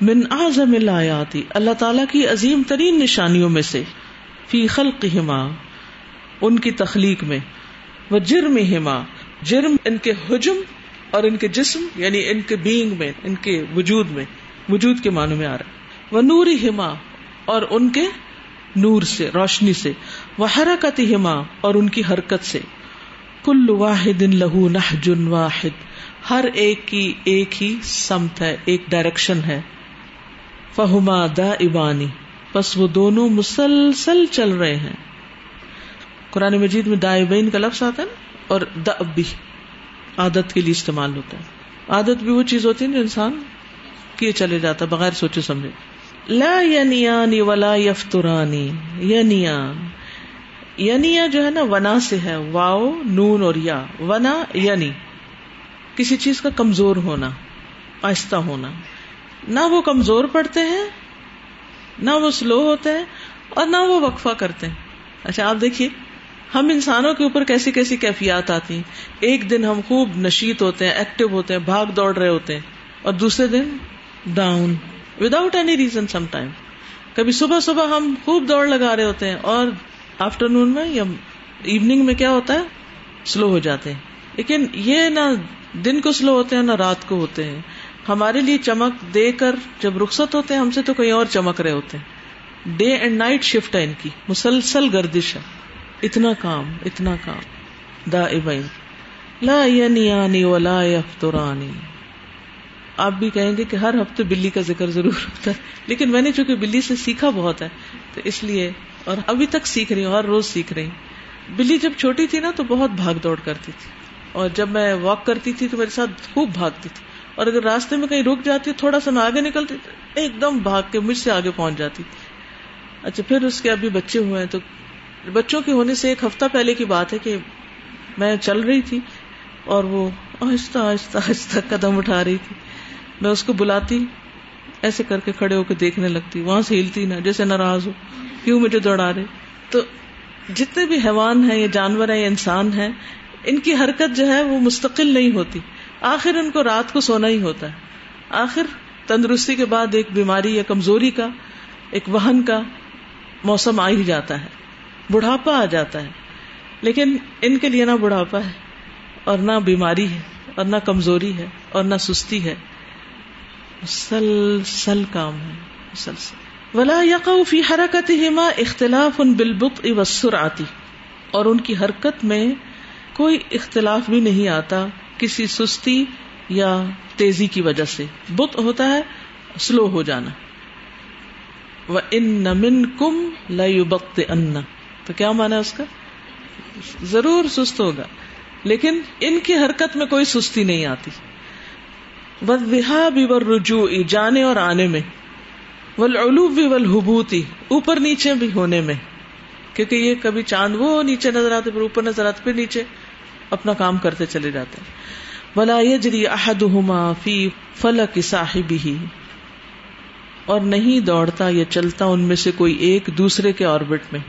من اعظم الآیاتی، اللہ تعالی کی عظیم ترین نشانیوں میں سے فی خلقہما، ان کی تخلیق میں وہ جرم ہما جرم ان کے حجم اور ان کے جسم یعنی ان کے بینگ میں، ان کے وجود میں، وجود کے معنوں میں آ رہا ہے۔ وہ نور ہما اور ان کے نور سے، روشنی سے۔ وہ حرکت ہما اور ان کی حرکت سے۔ کل واحد لہو نہ واحد، ہر ایک کی ایک ہی سمت ہے، ایک ڈائریکشن ہے۔ فہما دا ابانی بس وہ دونوں مسلسل چل رہے ہیں۔ قرآن مجید میں دائبین کا لفظ آتا ہے نا، اور دا بھی، عادت کے لیے استعمال ہوتا ہے۔ عادت بھی وہ چیز ہوتی ہے جو انسان کیے چلے جاتا بغیر سوچے سمجھے۔ لا ینیانی ولا یفترانی ینیا ینیا جو ہے نا، ونا سے ہے واؤ نون اور یا۔ ونا، ینی۔ کسی چیز کا کمزور ہونا، آہستہ ہونا۔ نہ وہ کمزور پڑتے ہیں نہ وہ سلو ہوتے ہیں اور نہ وہ وقفہ کرتے ہیں۔ اچھا آپ دیکھیے، ہم انسانوں کے اوپر کیسی کیسی کیفیات آتی ہیں۔ ایک دن ہم خوب نشیت ہوتے ہیں ایکٹیو ہوتے ہیں، بھاگ دوڑ رہے ہوتے ہیں، اور دوسرے دن down without any reason some time کبھی صبح صبح ہم خوب دوڑ لگا رہے ہوتے ہیں اور آفٹر نون میں یا ایوننگ میں کیا ہوتا ہے؟ سلو ہو جاتے ہیں۔ لیکن یہ نہ دن کو سلو ہوتے ہیں، نہ رات کو ہوتے ہیں۔ ہمارے لیے چمک دے کر جب رخصت ہوتے ہیں، ہم سے تو کہیں اور چمک رہے ہوتے ہیں۔ ڈے اینڈ نائٹ شفٹ ہے ان کی۔ مسلسل گردش ہے۔ اتنا کام اتنا کام۔ دا ابین لا ینیانی ولا یفترانی۔ آپ بھی کہیں گے کہ ہر ہفتے بلی کا ذکر ضرور ہوتا ہے۔ لیکن میں نے چونکہ بلی سے سیکھا بہت ہے، تو اس لیے اور ابھی تک سیکھ رہی ہوں، ہر روز سیکھ رہی ہوں۔ بلی جب چھوٹی تھی نا، تو بہت بھاگ دوڑ کرتی تھی۔ اور جب میں واک کرتی تھی، تو میرے ساتھ خوب بھاگتی تھی۔ اور اگر راستے میں کہیں رک جاتی تھوڑا سا میں آگے نکلتی ایک دم بھاگ کے مجھ سے آگے پہنچ جاتی۔ اچھا پھر اس کے ابھی بچے ہوئے ہیں، تو بچوں کے ہونے سے ایک ہفتہ پہلے کی بات ہے کہ میں چل رہی تھی اور وہ آہستہ آہستہ آہستہ قدم اٹھا رہی تھی۔ میں اس کو بلاتی، ایسے کر کے کھڑے ہو کے دیکھنے لگتی، وہاں سے ہلتی نہ، جیسے ناراض ہو، کیوں مجھے دوڑا رہے۔ تو جتنے بھی حیوان ہیں یا جانور ہیں یا انسان ہیں، ان کی حرکت جو ہے وہ مستقل نہیں ہوتی۔ آخر ان کو رات کو سونا ہی ہوتا ہے۔ آخر تندرستی کے بعد ایک بیماری یا کمزوری کا، ایک وہن کا موسم آ ہی جاتا ہے۔ بڑھاپا آ جاتا ہے۔ لیکن ان کے لیے نہ بڑھاپا ہے اور نہ بیماری ہے اور نہ کمزوری ہے اور نہ سستی ہے۔ مسلسل کام ہے۔ مسلسل۔ ولا فی حرکت ہما اختلاف ان بالبط وسر آتی اور ان کی حرکت میں کوئی اختلاف بھی نہیں آتا۔ کسی سستی یا تیزی کی وجہ سے۔ بت ہوتا ہے سلو ہو جانا۔ وہ ان نمن کم لبت ان تو کیا مانا اس کا؟ ضرور سست ہوگا۔ لیکن ان کی حرکت میں کوئی سستی نہیں آتی۔ بھی رجوع جانے اور آنے میں۔ ولعلو بھی ولحبوتی اوپر نیچے بھی ہونے میں۔ کیونکہ یہ کبھی چاند وہ نیچے نظر آتے، پھر اوپر نظر آتے، پھر نیچے۔ اپنا کام کرتے چلے جاتے ولا یجری احدہما فی فلک صاحبہ اور نہیں دوڑتا یا چلتا ان میں سے کوئی ایک دوسرے کے آربٹ میں۔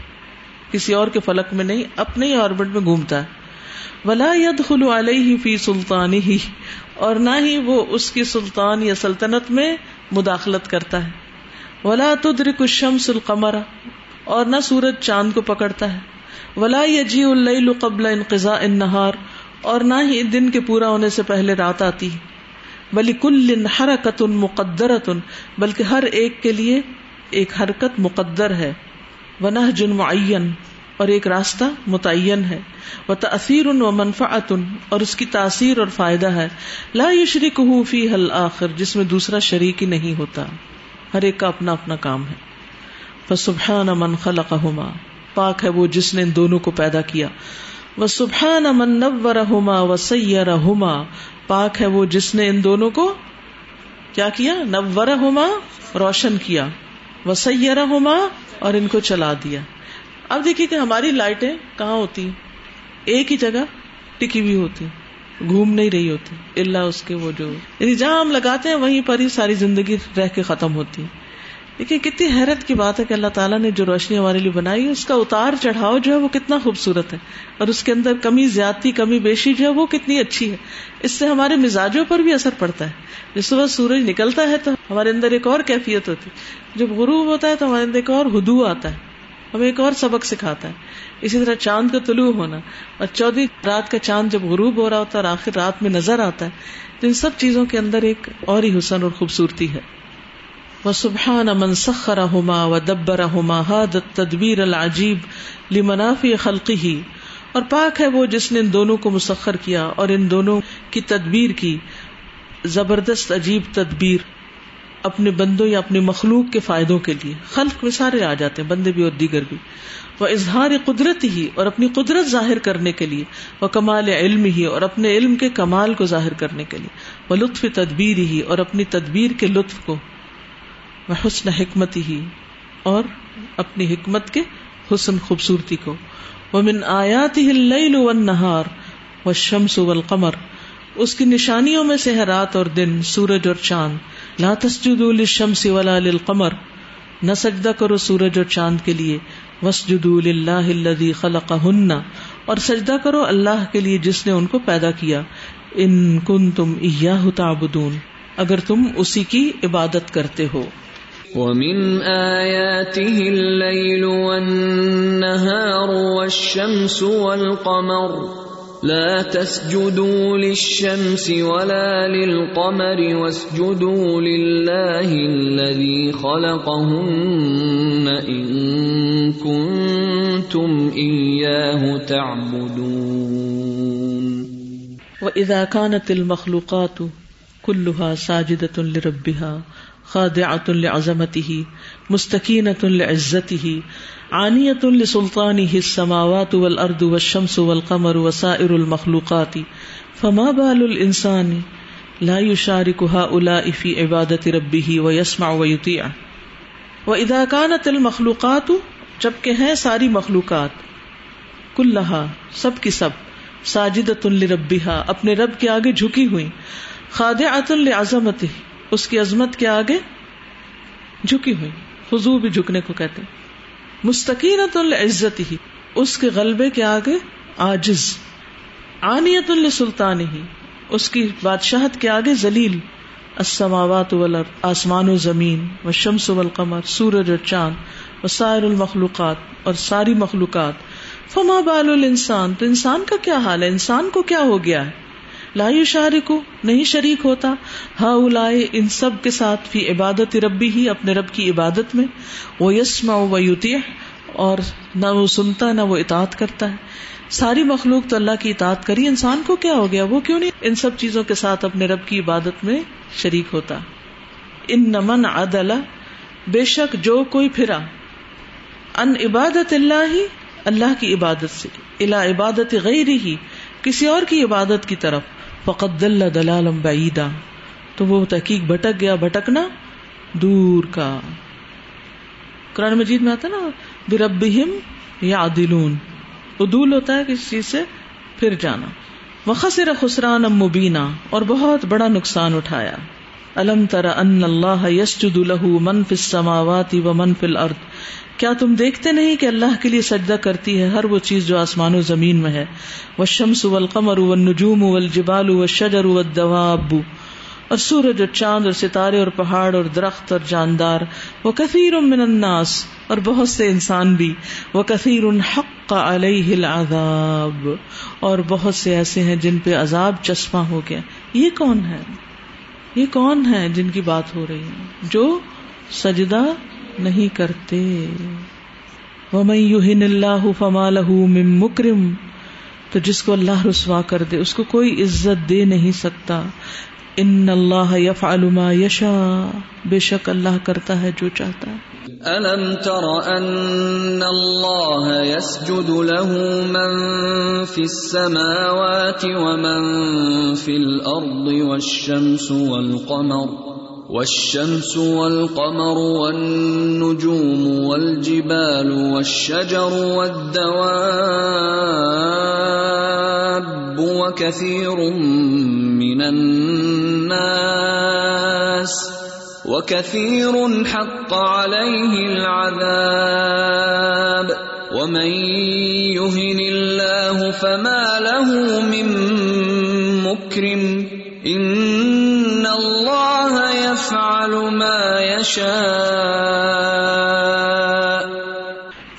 کسی اور کے فلک میں نہیں، اپنے ہی آربٹ میں گھومتا ہے۔ ولا ید خلو علیہ فی سلطان ہی اور نہ ہی وہ اس کی سلطان یا سلطنت میں مداخلت کرتا ہے۔ ولا تدرک الشمس القمر۔ اور نہ سورج چاند کو پکڑتا ہے۔ ولا یجی اللیل قبل انقضاء النہار اور نہ ہی دن کے پورا ہونے سے پہلے رات آتی بلی کل حرکت مقدرت بلکہ ہر ایک کے لیے ایک حرکت مقدر ہے۔ ونہ جن معین اور ایک راستہ متعین ہے۔ وہ تاثیر و منفعت اور اس کی تاثیر اور فائدہ ہے۔ لا شریک فی حل آخر جس میں دوسرا شریک ہی نہیں ہوتا۔ ہر ایک کا اپنا اپنا کام ہے۔ فسبحان من خلقہما پاک ہے وہ جس نے ان دونوں کو پیدا کیا۔ وہ سبحان من نورہما و سیرہما پاک ہے وہ جس نے ان دونوں کو کیا کیا؟ نورہما روشن کیا۔ وہ سیرہما اور ان کو چلا دیا۔ اب دیکھیے کہ ہماری لائٹیں کہاں ہوتی؟ ایک ہی جگہ ٹکی ہوئی ہوتی۔ گھوم نہیں رہی ہوتی۔ اللہ اس کے وہ جو یعنی جہاں ہم لگاتے ہیں، وہیں پر ہی ساری زندگی رہ کے ختم ہوتی۔ ہے دیکھیے کتنی حیرت کی بات ہے کہ اللہ تعالیٰ نے جو روشنی ہمارے لیے بنائی ہے، اس کا اتار چڑھاؤ جو ہے وہ کتنا خوبصورت ہے۔ اور اس کے اندر کمی زیادتی، کمی بیشی جو ہے وہ کتنی اچھی ہے۔ اس سے ہمارے مزاجوں پر بھی اثر پڑتا ہے۔ جس صبح سورج نکلتا ہے تو ہمارے اندر ایک اور کیفیت ہوتی ہے۔ جب غروب ہوتا ہے تو ہمارے اندر ایک اور ہدو آتا ہے۔ ہمیں ایک اور سبق سکھاتا ہے۔ اسی طرح چاند کا طلوع ہونا۔ اور چودہ رات کا چاند جب غروب ہو رہا ہوتا ہے اور آخر رات میں نظر آتا ہے، تو ان سب چیزوں کے اندر ایک اور ہی حسن اور خوبصورتی ہے۔ وہ سبحان امن سخر ہوما و دبر ہوما حد تدبیر العجیب لمنافی خلقی ہی اور پاک ہے وہ جس نے ان دونوں کو مسخر کیا اور ان دونوں کی تدبیر کی. زبردست عجیب تدبیر اپنے بندوں یا اپنی مخلوق کے فائدوں کے لیے. خلق میں سارے آ جاتے ہیں، بندے بھی اور دیگر بھی. وہ اظہار قدرت ہی اور اپنی قدرت ظاہر کرنے کے لیے. وہ کمال علم ہی اور اپنے علم کے کمال کو ظاہر کرنے کے لیے. وہ لطف تدبیر ہی اور اپنی تدبیر کے لطف کو. حسن حکمت ہی اور اپنی حکمت کے حسن خوبصورتی کو۔ وہ من آیات ہی نہار و شمس قمر اس کی نشانیوں میں سے ہے رات اور دن، سورج اور چاند۔ لا تسجدوا للشمس ولا للقمر، نہ سجدہ کرو سورج اور چاند کے لیے۔ وسجدوا للہ الذي خلقهن اور سجدہ کرو اللہ کے لیے جس نے ان کو پیدا کیا۔ ان کنتم ایاہ تعبدون، اگر تم اسی کی عبادت کرتے ہو۔ ومن آياته الليل والنهار والشمس والقمر لا تسجدوا للشمس ولا للقمر واسجدوا لله الذي خلقهن إن كنتم إياه تعبدون وإذا كانت المخلوقات كلها ساجدة لربها خاضعة لعظمته مستكينة لعزته عانیت السلطان ہی سماوات والارض والشمس والقمر وسائر المخلوقات۔ فما بال الانسان لا يشارك هؤلاء في عبادت ربه ويسمع ويطيع واذا كانت المخلوقات، جبکہ ہیں ساری مخلوقات، کلہا، سب کی سب ساجدت لربها اپنے رب کے آگے جھکی ہوئی خاضعۃ لعظمته اس کی عظمت کے آگے جھکی ہوئی خضوع بھی جھکنے کو کہتے ہیں۔ مستقینت العزت ہی، اس کے غلبے کے آگے آجز آنیت السلطان ہی، اس کی بادشاہت کے آگے ذلیل۔ السماوات والارض، آسمان و زمین و شمس والقمر، سورج اور چاند و سائر المخلوقات اور ساری مخلوقات۔ فما بال الانسان، تو انسان کا کیا حال ہے؟ انسان کو کیا ہو گیا ہے؟ لا شارکو نہیں شریک ہوتا۔ ہا اولائے ان سب کے ساتھ فی عبادت ربی ہی، اپنے رب کی عبادت میں۔ وہ یسما و یوتی اور نہ وہ سنتا، نہ وہ اطاعت کرتا ہے۔ ساری مخلوق تو اللہ کی اطاعت کری، انسان کو کیا ہو گیا؟ وہ کیوں نہیں ان سب چیزوں کے ساتھ اپنے رب کی عبادت میں شریک ہوتا؟ ان نمن عدل، بے شک جو کوئی پھرا۔ ان عبادت اللہ ہی اللہ کی عبادت سے الا عبادت غیر ہی کسی اور کی عبادت کی طرف۔ فقط دل دلال بعیدا۔ تو وہ تحقیق بھٹک گیا، بھٹکنا دور کا۔ قرآن مجید میں آتا نا، بربہم یا عدلون ادول ہوتا ہے کسی چیز سے پھر جانا۔ وخسر خسران مبینہ اور بہت بڑا نقصان اٹھایا۔ الم تر ان اللہ یسجد له من فی السماوات و من فی الارض۔ کیا تم دیکھتے نہیں کہ اللہ کے لیے سجدہ کرتی ہے ہر وہ چیز جو آسمان و زمین میں ہے؟ وہ شمس والقمر والنجوم والجبال والشجر والدواب. اور سورج اور چاند اور ستارے اور پہاڑ اور درخت اور جاندار. وہ کثیر من الناس. اور بہت سے انسان بھی. وہ کثیر حق علیہ العذاب. اور بہت سے ایسے ہیں جن پہ عذاب چشمہ ہو گیا. یہ کون ہے؟ یہ کون ہے جن کی بات ہو رہی ہے؟ جو سجدہ نہیں کرتے۔ وَمَن يُهِنِ اللَّهُ فَمَا لَهُ مِن مُكْرِم، تو جس کو اللہ رسوا کر دے، اس کو کوئی عزت دے نہیں سکتا۔ ان اللہ يفعل ما يشاء، بے شک اللہ کرتا ہے جو چاہتا ہے۔ ألم تر أن الله يسجد له من في السماوات ومن في الأرض والشمس والقمر۔ والشمس والقمر والنجوم والجبال والشجر والدواب وكثير من الناس وكثير حق عليه العذاب ومن يهن الله فما له من مكرم ان الله يفعل ما يشاء.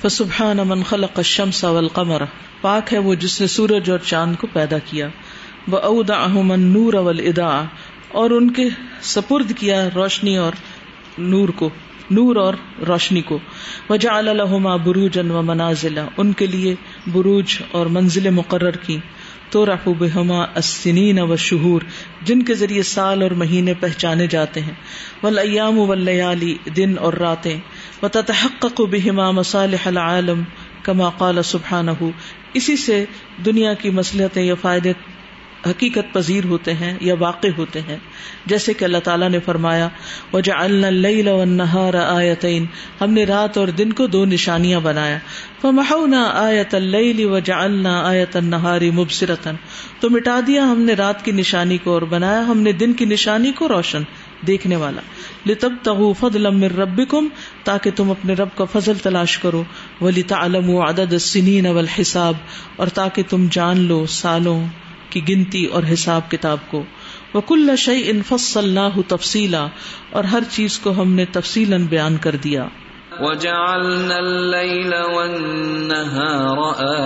فسبحان من خلق الشمس والقمر. پاک ہے وہ جس نے سورج اور چاند کو پیدا کیا. وہ اودا نور اور ان کے سپرد کیا روشنی اور نور کو. نور اور روشنی کو. وجا الحما بروجن و منازلہ ان کے لیے بروج اور منزل مقرر کی تو رفو بہما السنین و شہور، جن کے ذریعے سال اور مہینے پہچانے جاتے ہیں۔ والایام واللیالی، دن اور راتیں۔ وتتحقق بہما مصالح العالم، کما قال سبحانہ اسی سے دنیا کی مصلحتیں یا فائدے حقیقت پذیر ہوتے ہیں یا واقع ہوتے ہیں۔ جیسے کہ اللہ تعالیٰ نے فرمایا، وجعلنا والنهار آیتین۔ ہم نے رات اور دن کو دو نشانیاں بنایا۔ فمحونا آیت اللیل وجعلنا آیت النهار مبصرتا۔ تو مٹا دیا ہم نے رات کی نشانی کو اور بنایا ہم نے دن کی نشانی کو روشن دیکھنے والا۔ لتب تغو فضلا من ربکم تاکہ تم اپنے رب کا فضل تلاش کرو۔ ولتعلموا عدد السنین والحساب اور تاکہ تم جان لو سالوں کی گنتی اور حساب کتاب کو۔ وہ کل شعی انفص اللہ تفصیلا اور ہر چیز کو ہم نے تفصیل بیان کر دیا۔ وجعلنا الليل والنهار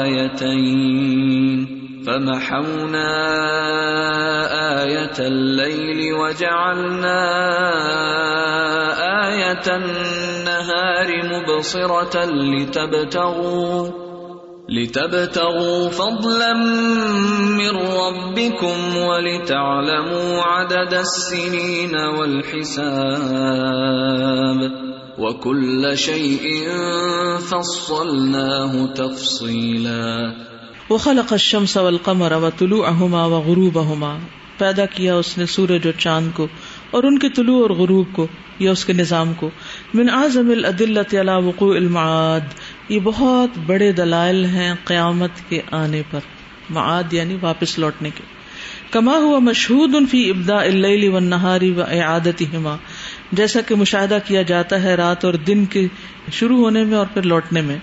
آيتين فمحونا آية الليل وجعلنا آية النهار مبصرة لتبتغوا لتبتغوا فضلا من ربكم ولتعلموا عدد السنين والحساب وكل شيء فصلناه تفصيلا. وخلق الشمس والقمر وطلوعهما وغروبهما. پیدا کیا اس نے سورج اور چاند کو اور ان کے طلوع اور غروب کو، یا اس کے نظام کو. من اعظم الادلة على وقوع المعاد. یہ بہت بڑے دلائل ہیں قیامت کے آنے پر. معاد یعنی واپس لوٹنے کے. کما ہوا مشہود ان فی ابدا اللیل و و عادت جیسا کہ مشاہدہ کیا جاتا ہے رات اور دن کے شروع ہونے میں اور پھر لوٹنے میں۔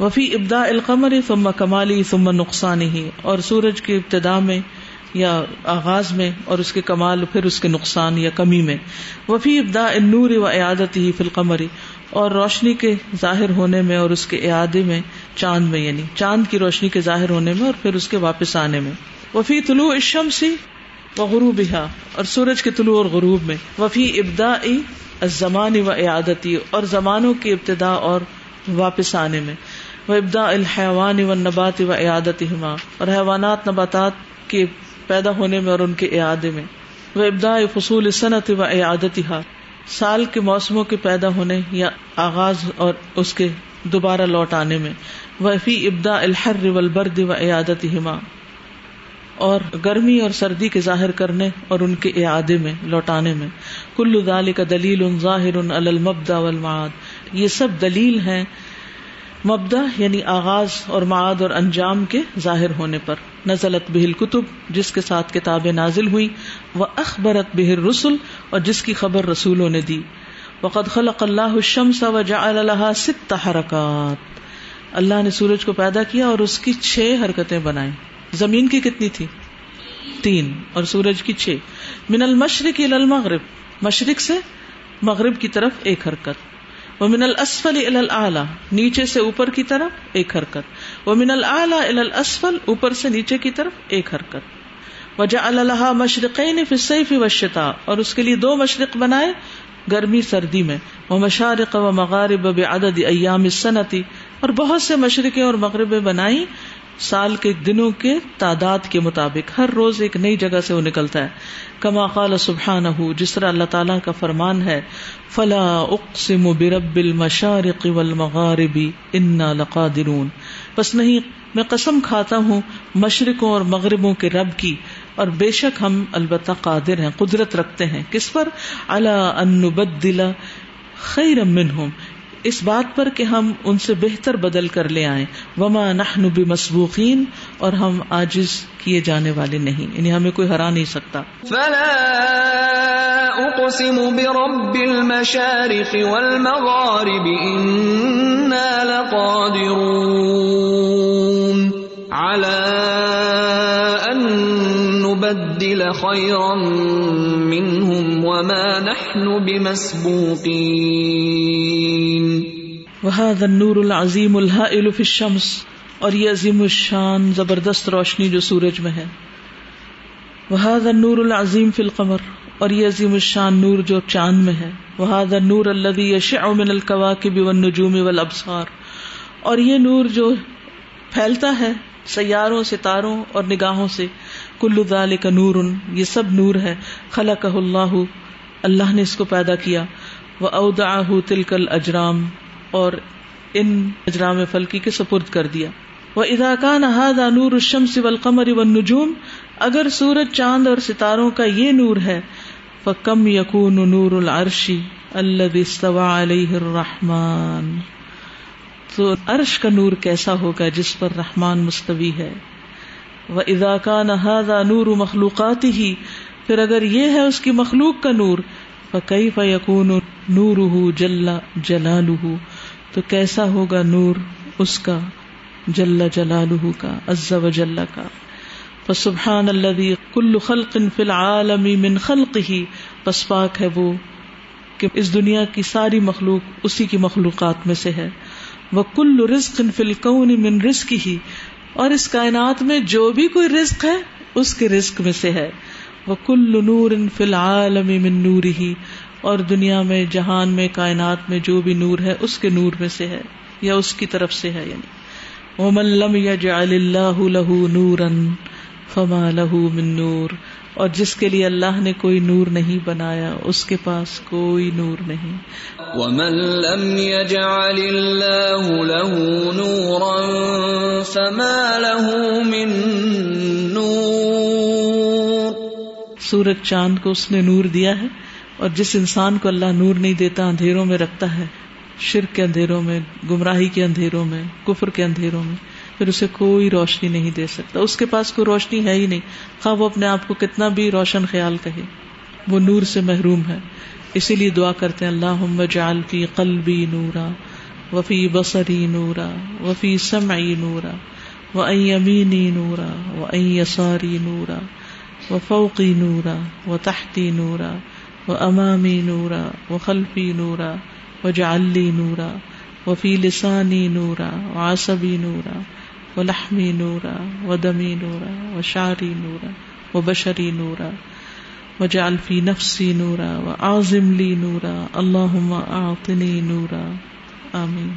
وفی ابدا القمر ثم کمالی ثم نقصان ہی، اور سورج کی ابتدا میں یا آغاز میں اور اس کے کمال پھر اس کے نقصان یا کمی میں۔ وفی ابدا النور و عیادت ہی فی القمری اور روشنی کے ظاہر ہونے میں اور اس کے اعادے میں چاند میں یعنی چاند کی روشنی کے ظاہر ہونے میں اور پھر اس کے واپس آنے میں۔ وفی طلوع اشم سی و غروب اور سورج کے طلوع اور غروب میں۔ وفی ابدا زمان و عیادتی اور زمانوں کی ابتدا اور واپس آنے میں۔ وہ ابدا الحوان و نبات و عیادت اور حیوانات، نباتات کے پیدا ہونے میں اور ان کے اعادے میں۔ وہ ابدا فصول صنعت و عیادت سال کے موسموں کے پیدا ہونے یا آغاز اور اس کے دوبارہ لوٹ آنے میں۔ وفی ابدا الحر والبرد و عیادت ہما اور گرمی اور سردی کے ظاہر کرنے اور ان کے اعادے میں، لوٹانے میں۔ کل دال کا دلیل ان ظاہر ان المبدا والمعاد۔ یہ سب دلیل ہیں مبدا یعنی آغاز اور معاد اور انجام کے ظاہر ہونے پر۔ نزلت بہل کتب جس کے ساتھ کتابیں نازل ہوئی وہ اخبرت بہر رسول اور جس کی خبر رسولوں نے دی۔ وقد خلق اللہ الشمس وجعل لها ست حرکات اللہ نے سورج کو پیدا کیا اور اس کی چھ حرکتیں بنائی زمین کی کتنی تھی؟ تین. اور سورج کی چھ. من المشرق الى المغرب. مشرق سے مغرب کی طرف ایک حرکت. وہ من الاسفل الى الاعلى نیچے سے اوپر کی طرف ایک حرکت. وہ من الاعلى الى الاسفل، اوپر سے نیچے کی طرف ایک حرکت. وجعل لها مشرقین فی الصيف والشتاء اور اس کے لیے دو مشرق بنائے گرمی سردی میں. وہ مشارق و مغارب بعدد ایام السنتی اور بہت سے مشرقیں اور مغربیں بنائی سال کے دنوں کے تعداد کے مطابق ہر روز ایک نئی جگہ سے وہ نکلتا ہے۔ کما قال سبحانہ جس طرح اللہ تعالیٰ کا فرمان ہے، فلا اقسم برب المشارق والمغارب، انا لقادرون۔ بس نہیں، میں قسم کھاتا ہوں مشرقوں اور مغربوں کے رب کی، اور بے شک ہم البتہ قادر ہیں، قدرت رکھتے ہیں۔ کس پر؟ اللہ ان نبدل خیر منہم۔ اس بات پر کہ ہم ان سے بہتر بدل کر لے آئیں۔ وما نحن بمسبوقین اور ہم عاجز کیے جانے والے نہیں۔ یعنی ہمیں کوئی ہرا نہیں سکتا۔ فلا اقسم برب المشارق والمغارب انا لقادرون۔ على ان نبدل خيرا منهم وما نحن بمسبوقين۔ وهذا النور العظیم الهائل في الشمس، اور یہ عظیم الشان زبردست روشنی جو سورج میں ہے۔ وهذا النور العظیم في القمر، اور یہ عظیم الشان نور جو چاند میں ہے۔ وهذا النور الذي يشع من الكواكب والنجوم والابصار اور یہ نور جو پھیلتا ہے سیاروں، ستاروں اور نگاہوں سے کلو دال کا نور، یہ سب نور ہے۔ خلا کہ اللہ اللہ نے اس کو پیدا کیا۔ وہ اودا تلکل اجرام اور ان اجرام فلکی کے سپرد کر دیا۔ وہ اداکان احاد نور الشم سول قمر و نجوم اگر سورج چاند اور ستاروں کا یہ نور ہے فکم یقون نور العرشی اللہ علیہ الرحمان تو عرش کا نور کیسا ہوگا جس پر رحمان مستوی ہے؟ وہ اضاکا نہ نور مخلوقات ہی پھر اگر یہ ہے اس کی مخلوق کا نور فقی فیقون نور جل جلال تو کیسا ہوگا نور اس کا؟ جل جلال کا، عز و جل کا۔ فسبحان اللہ کل خلق فی العالم من خلق ہی پس پاک ہے وہ کہ اس دنیا کی ساری مخلوق اسی کی مخلوقات میں سے ہے۔ وہ کل رزق فل کون من رزق ہی اور اس کائنات میں جو بھی کوئی رزق ہے، اس کے رزق میں سے ہے۔ وہ کل نور فی العالم من نور ہی اور دنیا میں جہان میں کائنات میں جو بھی نور ہے اس کے نور میں سے ہے یا اس کی طرف سے ہے یعنی۔ وہ ملم یا جعل اللہ لہو نورن فما لہو من نور۔ اور جس کے لیے اللہ نے کوئی نور نہیں بنایا اس کے پاس کوئی نور نہیں۔ ومن لم يجعل الله له نورا فما له من نور۔ سورج چاند کو اس نے نور دیا ہے۔ اور جس انسان کو اللہ نور نہیں دیتا، اندھیروں میں رکھتا ہے۔ شرک کے اندھیروں میں، گمراہی کے اندھیروں میں، کفر کے اندھیروں میں۔ پھر اسے کوئی روشنی نہیں دے سکتا۔ اس کے پاس کوئی روشنی ہے ہی نہیں۔ خواہ وہ اپنے آپ کو کتنا بھی روشن خیال کہے۔ وہ نور سے محروم ہے۔ اسی لیے دعا کرتے ہیں اللہ جال فی قلبی نورا وفی بصری نورا وفی سمعی نورا و امینی نورا و یساری نورا و فوقی نورا و تحتی نورا و امامی نورا و خلفی نورا و جعلی نورا وفی لسانی نورا و آصبی نورا و لحمی نورا و دمی نورا و شاری نورا و بشری نورا و جالفی نفسی نورا و آزم لی نورا اللہ آتنی نورا آمین۔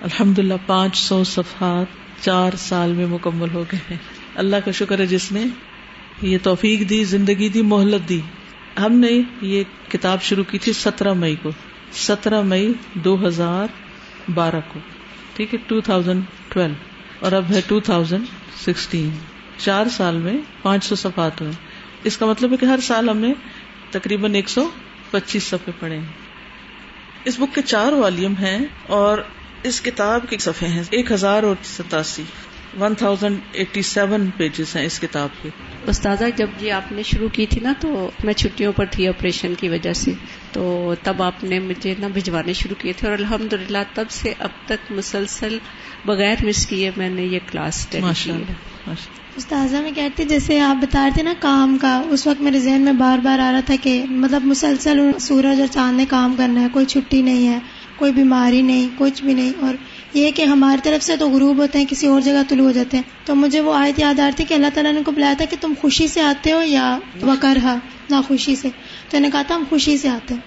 الحمد للہ پانچ سو صفحات چار سال میں مکمل ہو گئے ہیں۔ اللہ کا شکر ہے جس نے یہ توفیق دی، زندگی دی، مہلت دی۔ ہم نے یہ کتاب شروع کی تھی سترہ مئی کو، سترہ مئی دو ہزار بارہ کو، ٹھیک ہے ٹو تھاؤزینڈ ٹویلو اور اب ہے ٹو تھاؤزینڈ سکسٹین چار سال میں پانچ سو صفحات ہوئے۔ اس کا مطلب ہے کہ ہر سال ہم نے تقریباً ایک سو پچیس صفحے پڑھے ہیں۔ اس بک کے چار والیم ہیں اور اس کتاب کے صفحے ہیں ایک ہزار اور ستاسی۔ One thousand eighty seven pages ہیں اس کتاب کے۔ استاذہ جب یہ آپ نے شروع کی تھی نا تو میں چھٹیوں پر تھی آپریشن کی وجہ سے۔ تو تب آپ نے مجھے نا بھجوانے شروع کیے تھے اور الحمد للہ تب سے اب تک مسلسل بغیر مس کیے میں نے یہ کلاس استاذہ میں کہتی جیسے آپ بتا رہے تھے نا کام کا اس وقت میرے ذہن میں بار بار آ رہا تھا کہ مطلب مسلسل سورج اور چاند نے کام کرنا ہے کوئی چھٹی نہیں ہے کوئی بیماری نہیں کچھ بھی نہیں۔ اور یہ کہ ہماری طرف سے تو غروب ہوتے ہیں، کسی اور جگہ طلوع ہو جاتے ہیں۔ تو مجھے وہ آیت یاد آ رہی تھی کہ اللہ تعالیٰ نے کو بلایا تھا کہ تم خوشی سے آتے ہو یا وکرہ نہ خوشی سے۔ تو انہوں نے کہا تھا ہم خوشی سے آتے ہیں۔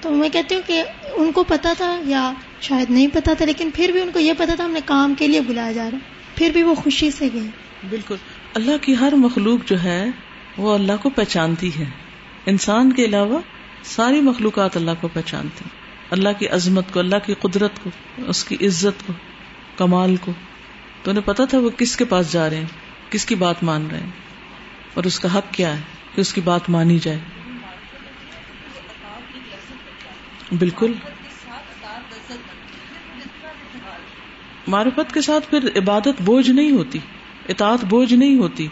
تو میں کہتی ہوں کہ ان کو پتا تھا یا شاید نہیں پتا تھا، لیکن پھر بھی ان کو یہ پتا تھا ہم نے کام کے لیے بلایا جا رہا پھر بھی وہ خوشی سے گئے۔ بالکل۔ اللہ کی ہر مخلوق جو ہے، وہ اللہ کو پہچانتی ہے۔ انسان کے علاوہ ساری مخلوقات اللہ کو پہچانتی اللہ کی عظمت کو، اللہ کی قدرت کو، اس کی عزت کو، کمال کو۔ تو انہیں پتا تھا وہ کس کے پاس جا رہے ہیں، کس کی بات مان رہے ہیں۔ اور اس کا حق کیا ہے کہ اس کی بات مانی جائے۔ بالکل۔ معرفت کے ساتھ پھر عبادت بوجھ نہیں ہوتی، اطاعت بوجھ نہیں ہوتی۔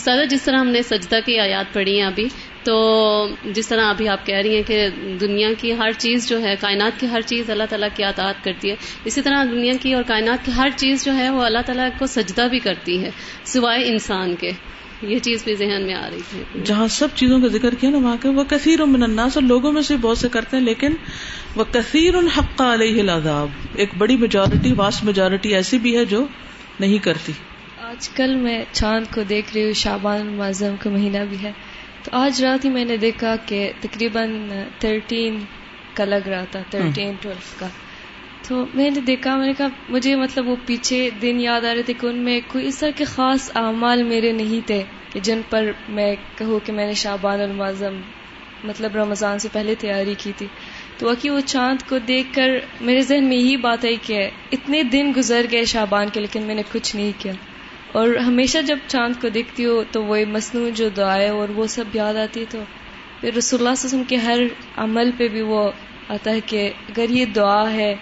سادہ جس طرح ہم نے سجدہ کی آیات پڑھی ہیں ابھی تو جس طرح ابھی آپ کہہ رہی ہیں کہ دنیا کی ہر چیز جو ہے کائنات کی ہر چیز اللہ تعالیٰ کی اطاعت کرتی ہے۔ اسی طرح دنیا کی اور کائنات کی ہر چیز جو ہے وہ اللہ تعالیٰ کو سجدہ بھی کرتی ہے سوائے انسان کے۔ یہ چیز بھی ذہن میں آ رہی تھی۔ جہاں سب چیزوں کا ذکر کیا نا وہاں کے وہ کثیر من الناس اور لوگوں میں سے بہت سے کرتے ہیں لیکن وہ کثیر حق علیہ العذاب۔ ایک بڑی میجورٹی واسٹ میجورٹی ایسی بھی ہے جو نہیں کرتی۔ آج کل میں چاند کو دیکھ رہی ہوں شابان المعظم کا مہینہ بھی ہے۔ تو آج رات ہی میں نے دیکھا کہ تقریباً تھرٹین کا لگ رہا تھا تھرٹین ٹویلو کا۔ تو میں نے دیکھا میں نے کہا مجھے مطلب وہ پیچھے دن یاد آ رہے تھے کہ ان میں کوئی اس طرح کے خاص اعمال میرے نہیں تھے کہ جن پر میں کہوں کہ میں نے شابان المعظم مطلب رمضان سے پہلے تیاری کی تھی۔ تو باقی وہ چاند کو دیکھ کر میرے ذہن میں یہی بات آئی کہ اتنے دن گزر گئے شابان کے لیکن میں نے کچھ نہیں کیا۔ اور ہمیشہ جب چاند کو دیکھتی ہو تو وہ مصنوع جو دعائیں اور وہ سب یاد آتی تو پھر رسول اللہ علیہ وسلم کے ہر عمل پہ بھی وہ آتا ہے کہ اگر یہ دعا ہے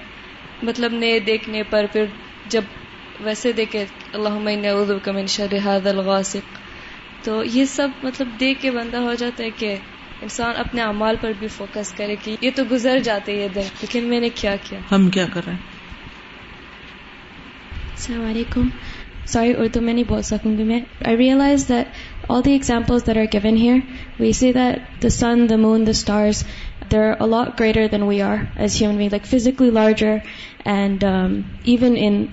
مطلب نئے دیکھنے پر پھر جب ویسے دیکھے اللہ کا من شر حاد الغاسق۔ تو یہ سب مطلب دیکھ کے بندہ ہو جاتا ہے کہ انسان اپنے اعمال پر بھی فوکس کرے کہ یہ تو گزر جاتے یہ دن لیکن میں نے کیا کیا؟ ہم کیا کر رہے ہیں؟ السلام علیکم۔ سوری اردو میں نہیں بول سکوں گی میں I realise that all the examples that are given here we see that the sun the moon the stars there are a lot greater than we are as human one like physically larger and even in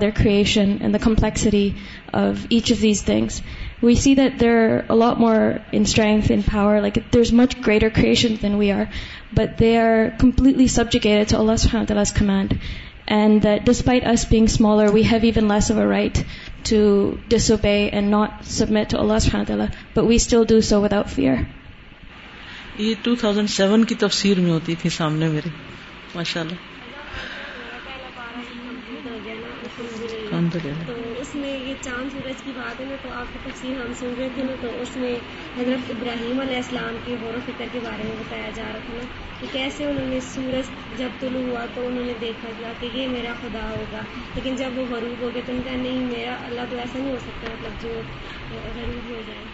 their creation and the complexity of each of these things we see that there are a lot more in strength in power like there is much greater creation than we are but they are completely subject Allah subjects command تفسیر میں ہوتی تھی سامنے میری. ماشاء اللہ اس میں یہ چاند سورج کی بات ہے نا تو آپ کی تفصیل ہم سن رہے تھے نا تو اس میں حضرت ابراہیم علیہ السلام کے غور و فکر کے بارے میں بتایا جا رہا تھا نا کہ کیسے انہوں نے سورج جب طلوع ہوا تو انہوں نے دیکھا گیا کہ یہ میرا خدا ہوگا۔ لیکن جب وہ غروب ہو گیا تو ان کا نہیں میرا اللہ تو ایسا نہیں ہو سکتا مطلب جو غروب ہو جائے۔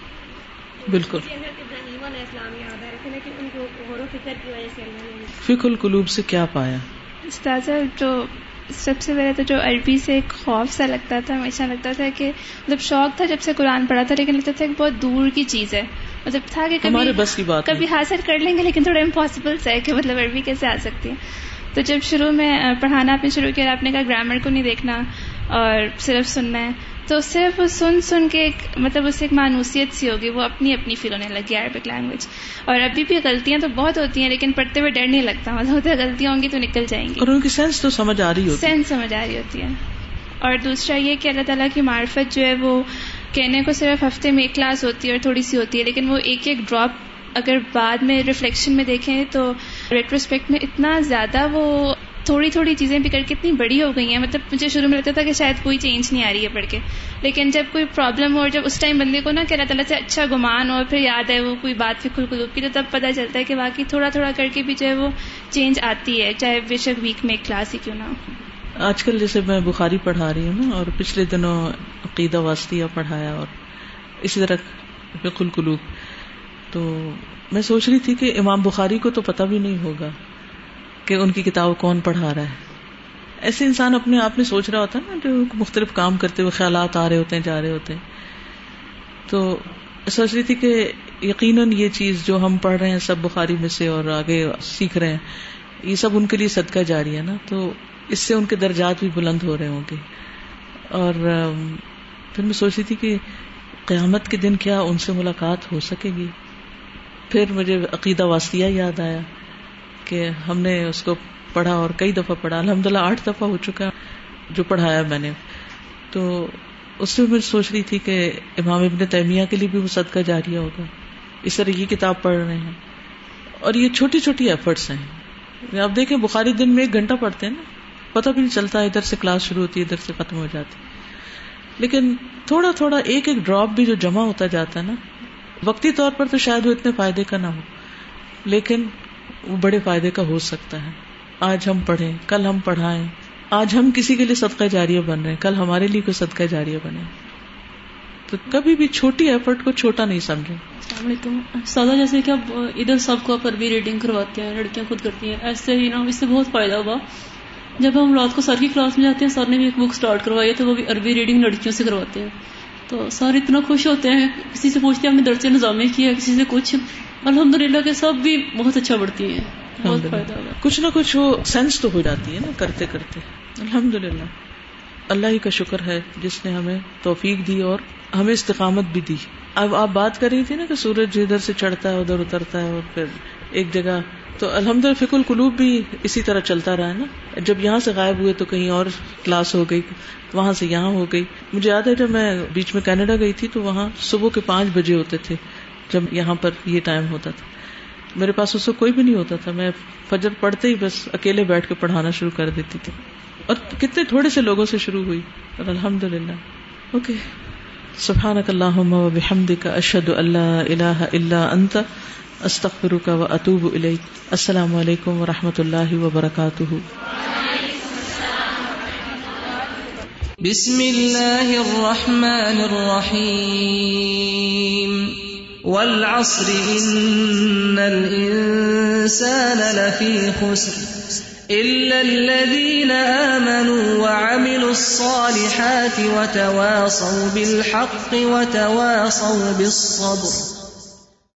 بالکل۔ ابراہیم علیہ السلام یاد آ رہے تھے نا کہ ان کو غور و فکر کی وجہ سے اللہ نے فکر القلوب سے کیا پایا؟ استاذہ جو سب سے پہلے تو جو عربی سے ایک خوف سا لگتا تھا ہمیشہ لگتا تھا کہ مطلب شوق تھا جب سے قرآن پڑھا تھا لیکن لگتا تھا کہ بہت دور کی چیز ہے۔ مطلب تھا کہ کبھی بس کی بات کبھی حاصل کر لیں گے لیکن تھوڑا امپاسبل سا ہے کہ مطلب عربی کیسے آ سکتی۔ ہے تو جب شروع میں پڑھانا آپ نے شروع کیا آپ نے کہا گرامر کو نہیں دیکھنا اور صرف سننا ہے تو صرف سن سن کے ایک مطلب اس سے ایک مانوسیت سی ہوگی وہ اپنی اپنی فیل ہونے لگی عربک لینگویج اور ابھی بھی غلطیاں تو بہت ہوتی ہیں لیکن پڑھتے ہوئے ڈر نہیں لگتا۔ مطلب ہوتے غلطیاں ہوں گی تو نکل جائیں گی۔ اور ان کی سینس تو سمجھ آ رہی ہوتی۔ سینس سمجھ آ رہی ہوتی ہے۔ اور دوسرا یہ کہ اللہ تعالیٰ کی معرفت جو ہے وہ کہنے کو صرف ہفتے میں ایک کلاس ہوتی ہے اور تھوڑی سی ہوتی ہے لیکن وہ ایک ایک ڈراپ اگر بعد میں ریفلیکشن میں دیکھیں تو ریٹروسپیکٹ میں اتنا زیادہ وہ تھوڑی تھوڑی چیزیں بھی کر کے اتنی بڑی ہو گئی ہیں۔ مطلب مجھے شروع میں لگتا تھا کہ شاید کوئی چینج نہیں آ رہی ہے پڑھ کے۔ لیکن جب کوئی پرابلم ہو اور جب اس ٹائم بندے کو نا کہ اللہ تعالیٰ سے اچھا گمان ہو پھر یاد ہے وہ کوئی بات پھر کھل کی، تو تب پتہ چلتا ہے کہ باقی تھوڑا تھوڑا کر کے بھی جو ہے وہ چینج آتی ہے، چاہے بے شک ویک میں ایک کلاس ہی کیوں نہ ہو۔ آج کل جیسے میں بخاری پڑھا رہی ہوں نا اور پچھلے دنوں عقیدہ واسطیہ پڑھایا اور اسی طرح فق القلوب تو میں سوچ رہی تھی کہ امام بخاری کو تو پتہ بھی نہیں ہوگا۔ کہ ان کی کتاب کون پڑھا رہا ہے۔ ایسے انسان اپنے آپ میں سوچ رہا ہوتا ہے نا جو مختلف کام کرتے ہوئے خیالات آ رہے ہوتے ہیں، جا رہے ہوتے ہیں۔ تو سوچ رہی تھی کہ یقیناً یہ چیز جو ہم پڑھ رہے ہیں، سب بخاری میں سے اور آگے سیکھ رہے ہیں، یہ سب ان کے لیے صدقہ جاری ہے نا۔ تو اس سے ان کے درجات بھی بلند ہو رہے ہوں گے۔ اور پھر میں سوچ رہی تھی کہ قیامت کے دن کیا ان سے ملاقات ہو سکے گی؟ پھر مجھے عقیدہ واسطیہ یاد آیا۔ کہ ہم نے اس کو پڑھا اور کئی دفعہ پڑھا۔ الحمد للہ آٹھ دفعہ ہو چکا جو پڑھایا میں نے۔ تو اس سے میں سوچ رہی تھی کہ امام ابن تیمیہ کے لیے بھی وہ صدقہ جاریہ ہوگا۔ اس طرح یہ کتاب پڑھ رہے ہیں۔ اور یہ چھوٹی چھوٹی ایفرٹس ہیں۔ آپ دیکھیں بخاری دن میں ایک گھنٹہ پڑھتے ہیں نا۔ پتہ بھی نہیں چلتا ادھر سے کلاس شروع ہوتی ہے، ادھر سے ختم ہو جاتی لیکن تھوڑا تھوڑا ایک ایک ڈراپ بھی جو جمع ہوتا جاتا ہے نا، وقتی طور پر تو شاید وہ اتنے فائدے کا نہ ہو۔ لیکن وہ بڑے فائدے کا ہو سکتا ہے۔ آج ہم پڑھیں، کل ہم پڑھائیں۔ آج ہم کسی کے لیے صدقہ جاریہ بن رہے ہیں۔ کل ہمارے لیے کوئی صدقہ جاریہ بنے۔ تو کبھی بھی چھوٹی ایفرٹ کو چھوٹا نہیں سمجھے السلام علیکم۔ سادہ، جیسے کہ اب ادھر سب کو آپ عربی ریڈنگ کرواتے ہیں، لڑکیاں خود کرتی ہیں، ایسے ہی نا، اس سے بہت فائدہ ہوا۔ جب ہم رات کو سر کی کلاس میں جاتے ہیں، سر نے بھی ایک بک اسٹارٹ کروائی ہے، تو وہ بھی عربی ریڈنگ لڑکیوں سے کرواتے ہیں۔ تو سر اتنا خوش ہوتے ہیں، کسی سے پوچھتے ہیں، ہم نے درج نظامی کیا کسی سے کچھ۔ الحمد للہ کے سب بھی بہت اچھا پڑھتی ہیں بہت فائدہ ہوا کچھ نہ کچھ وہ سینس تو ہو جاتی ہے نا کرتے کرتے۔ الحمد للہ اللہ ہی کا شکر ہے جس نے ہمیں توفیق دی اور ہمیں استقامت بھی دی۔ اب آپ بات کر رہی تھی نا کہ سورج ادھر سے چڑھتا ہے ادھر اترتا ہے اور پھر ایک جگہ۔ تو الحمد للہ فک القلوب بھی اسی طرح چلتا رہا ہے نا۔ جب یہاں سے غائب ہوئے تو کہیں اور کلاس ہو گئی وہاں سے یہاں ہو گئی۔ مجھے یاد ہے جب میں بیچ میں کینیڈا گئی تھی تو وہاں صبح کے پانچ بجے ہوتے تھے۔ جب یہاں پر یہ ٹائم ہوتا تھا۔ میرے پاس اس کوئی بھی نہیں ہوتا تھا۔ میں فجر پڑھتے ہی بس اکیلے بیٹھ کے پڑھانا شروع کر دیتی تھی۔ اور کتنے تھوڑے سے لوگوں سے شروع ہوئی۔ اور الحمد للہ اوکے سبحان اللہ کا اشد اللہ اللہ اللہ انت استخر کا و اطوب السلام علیکم و رحمۃ اللہ وبرکاتہ۔ بسم اللہ الرحمن الرحیم۔ والعصر إن الإنسان لفي خسر إلا الذين آمنوا وعملوا الصالحات وتواصوا بالحق وتواصوا بالصبر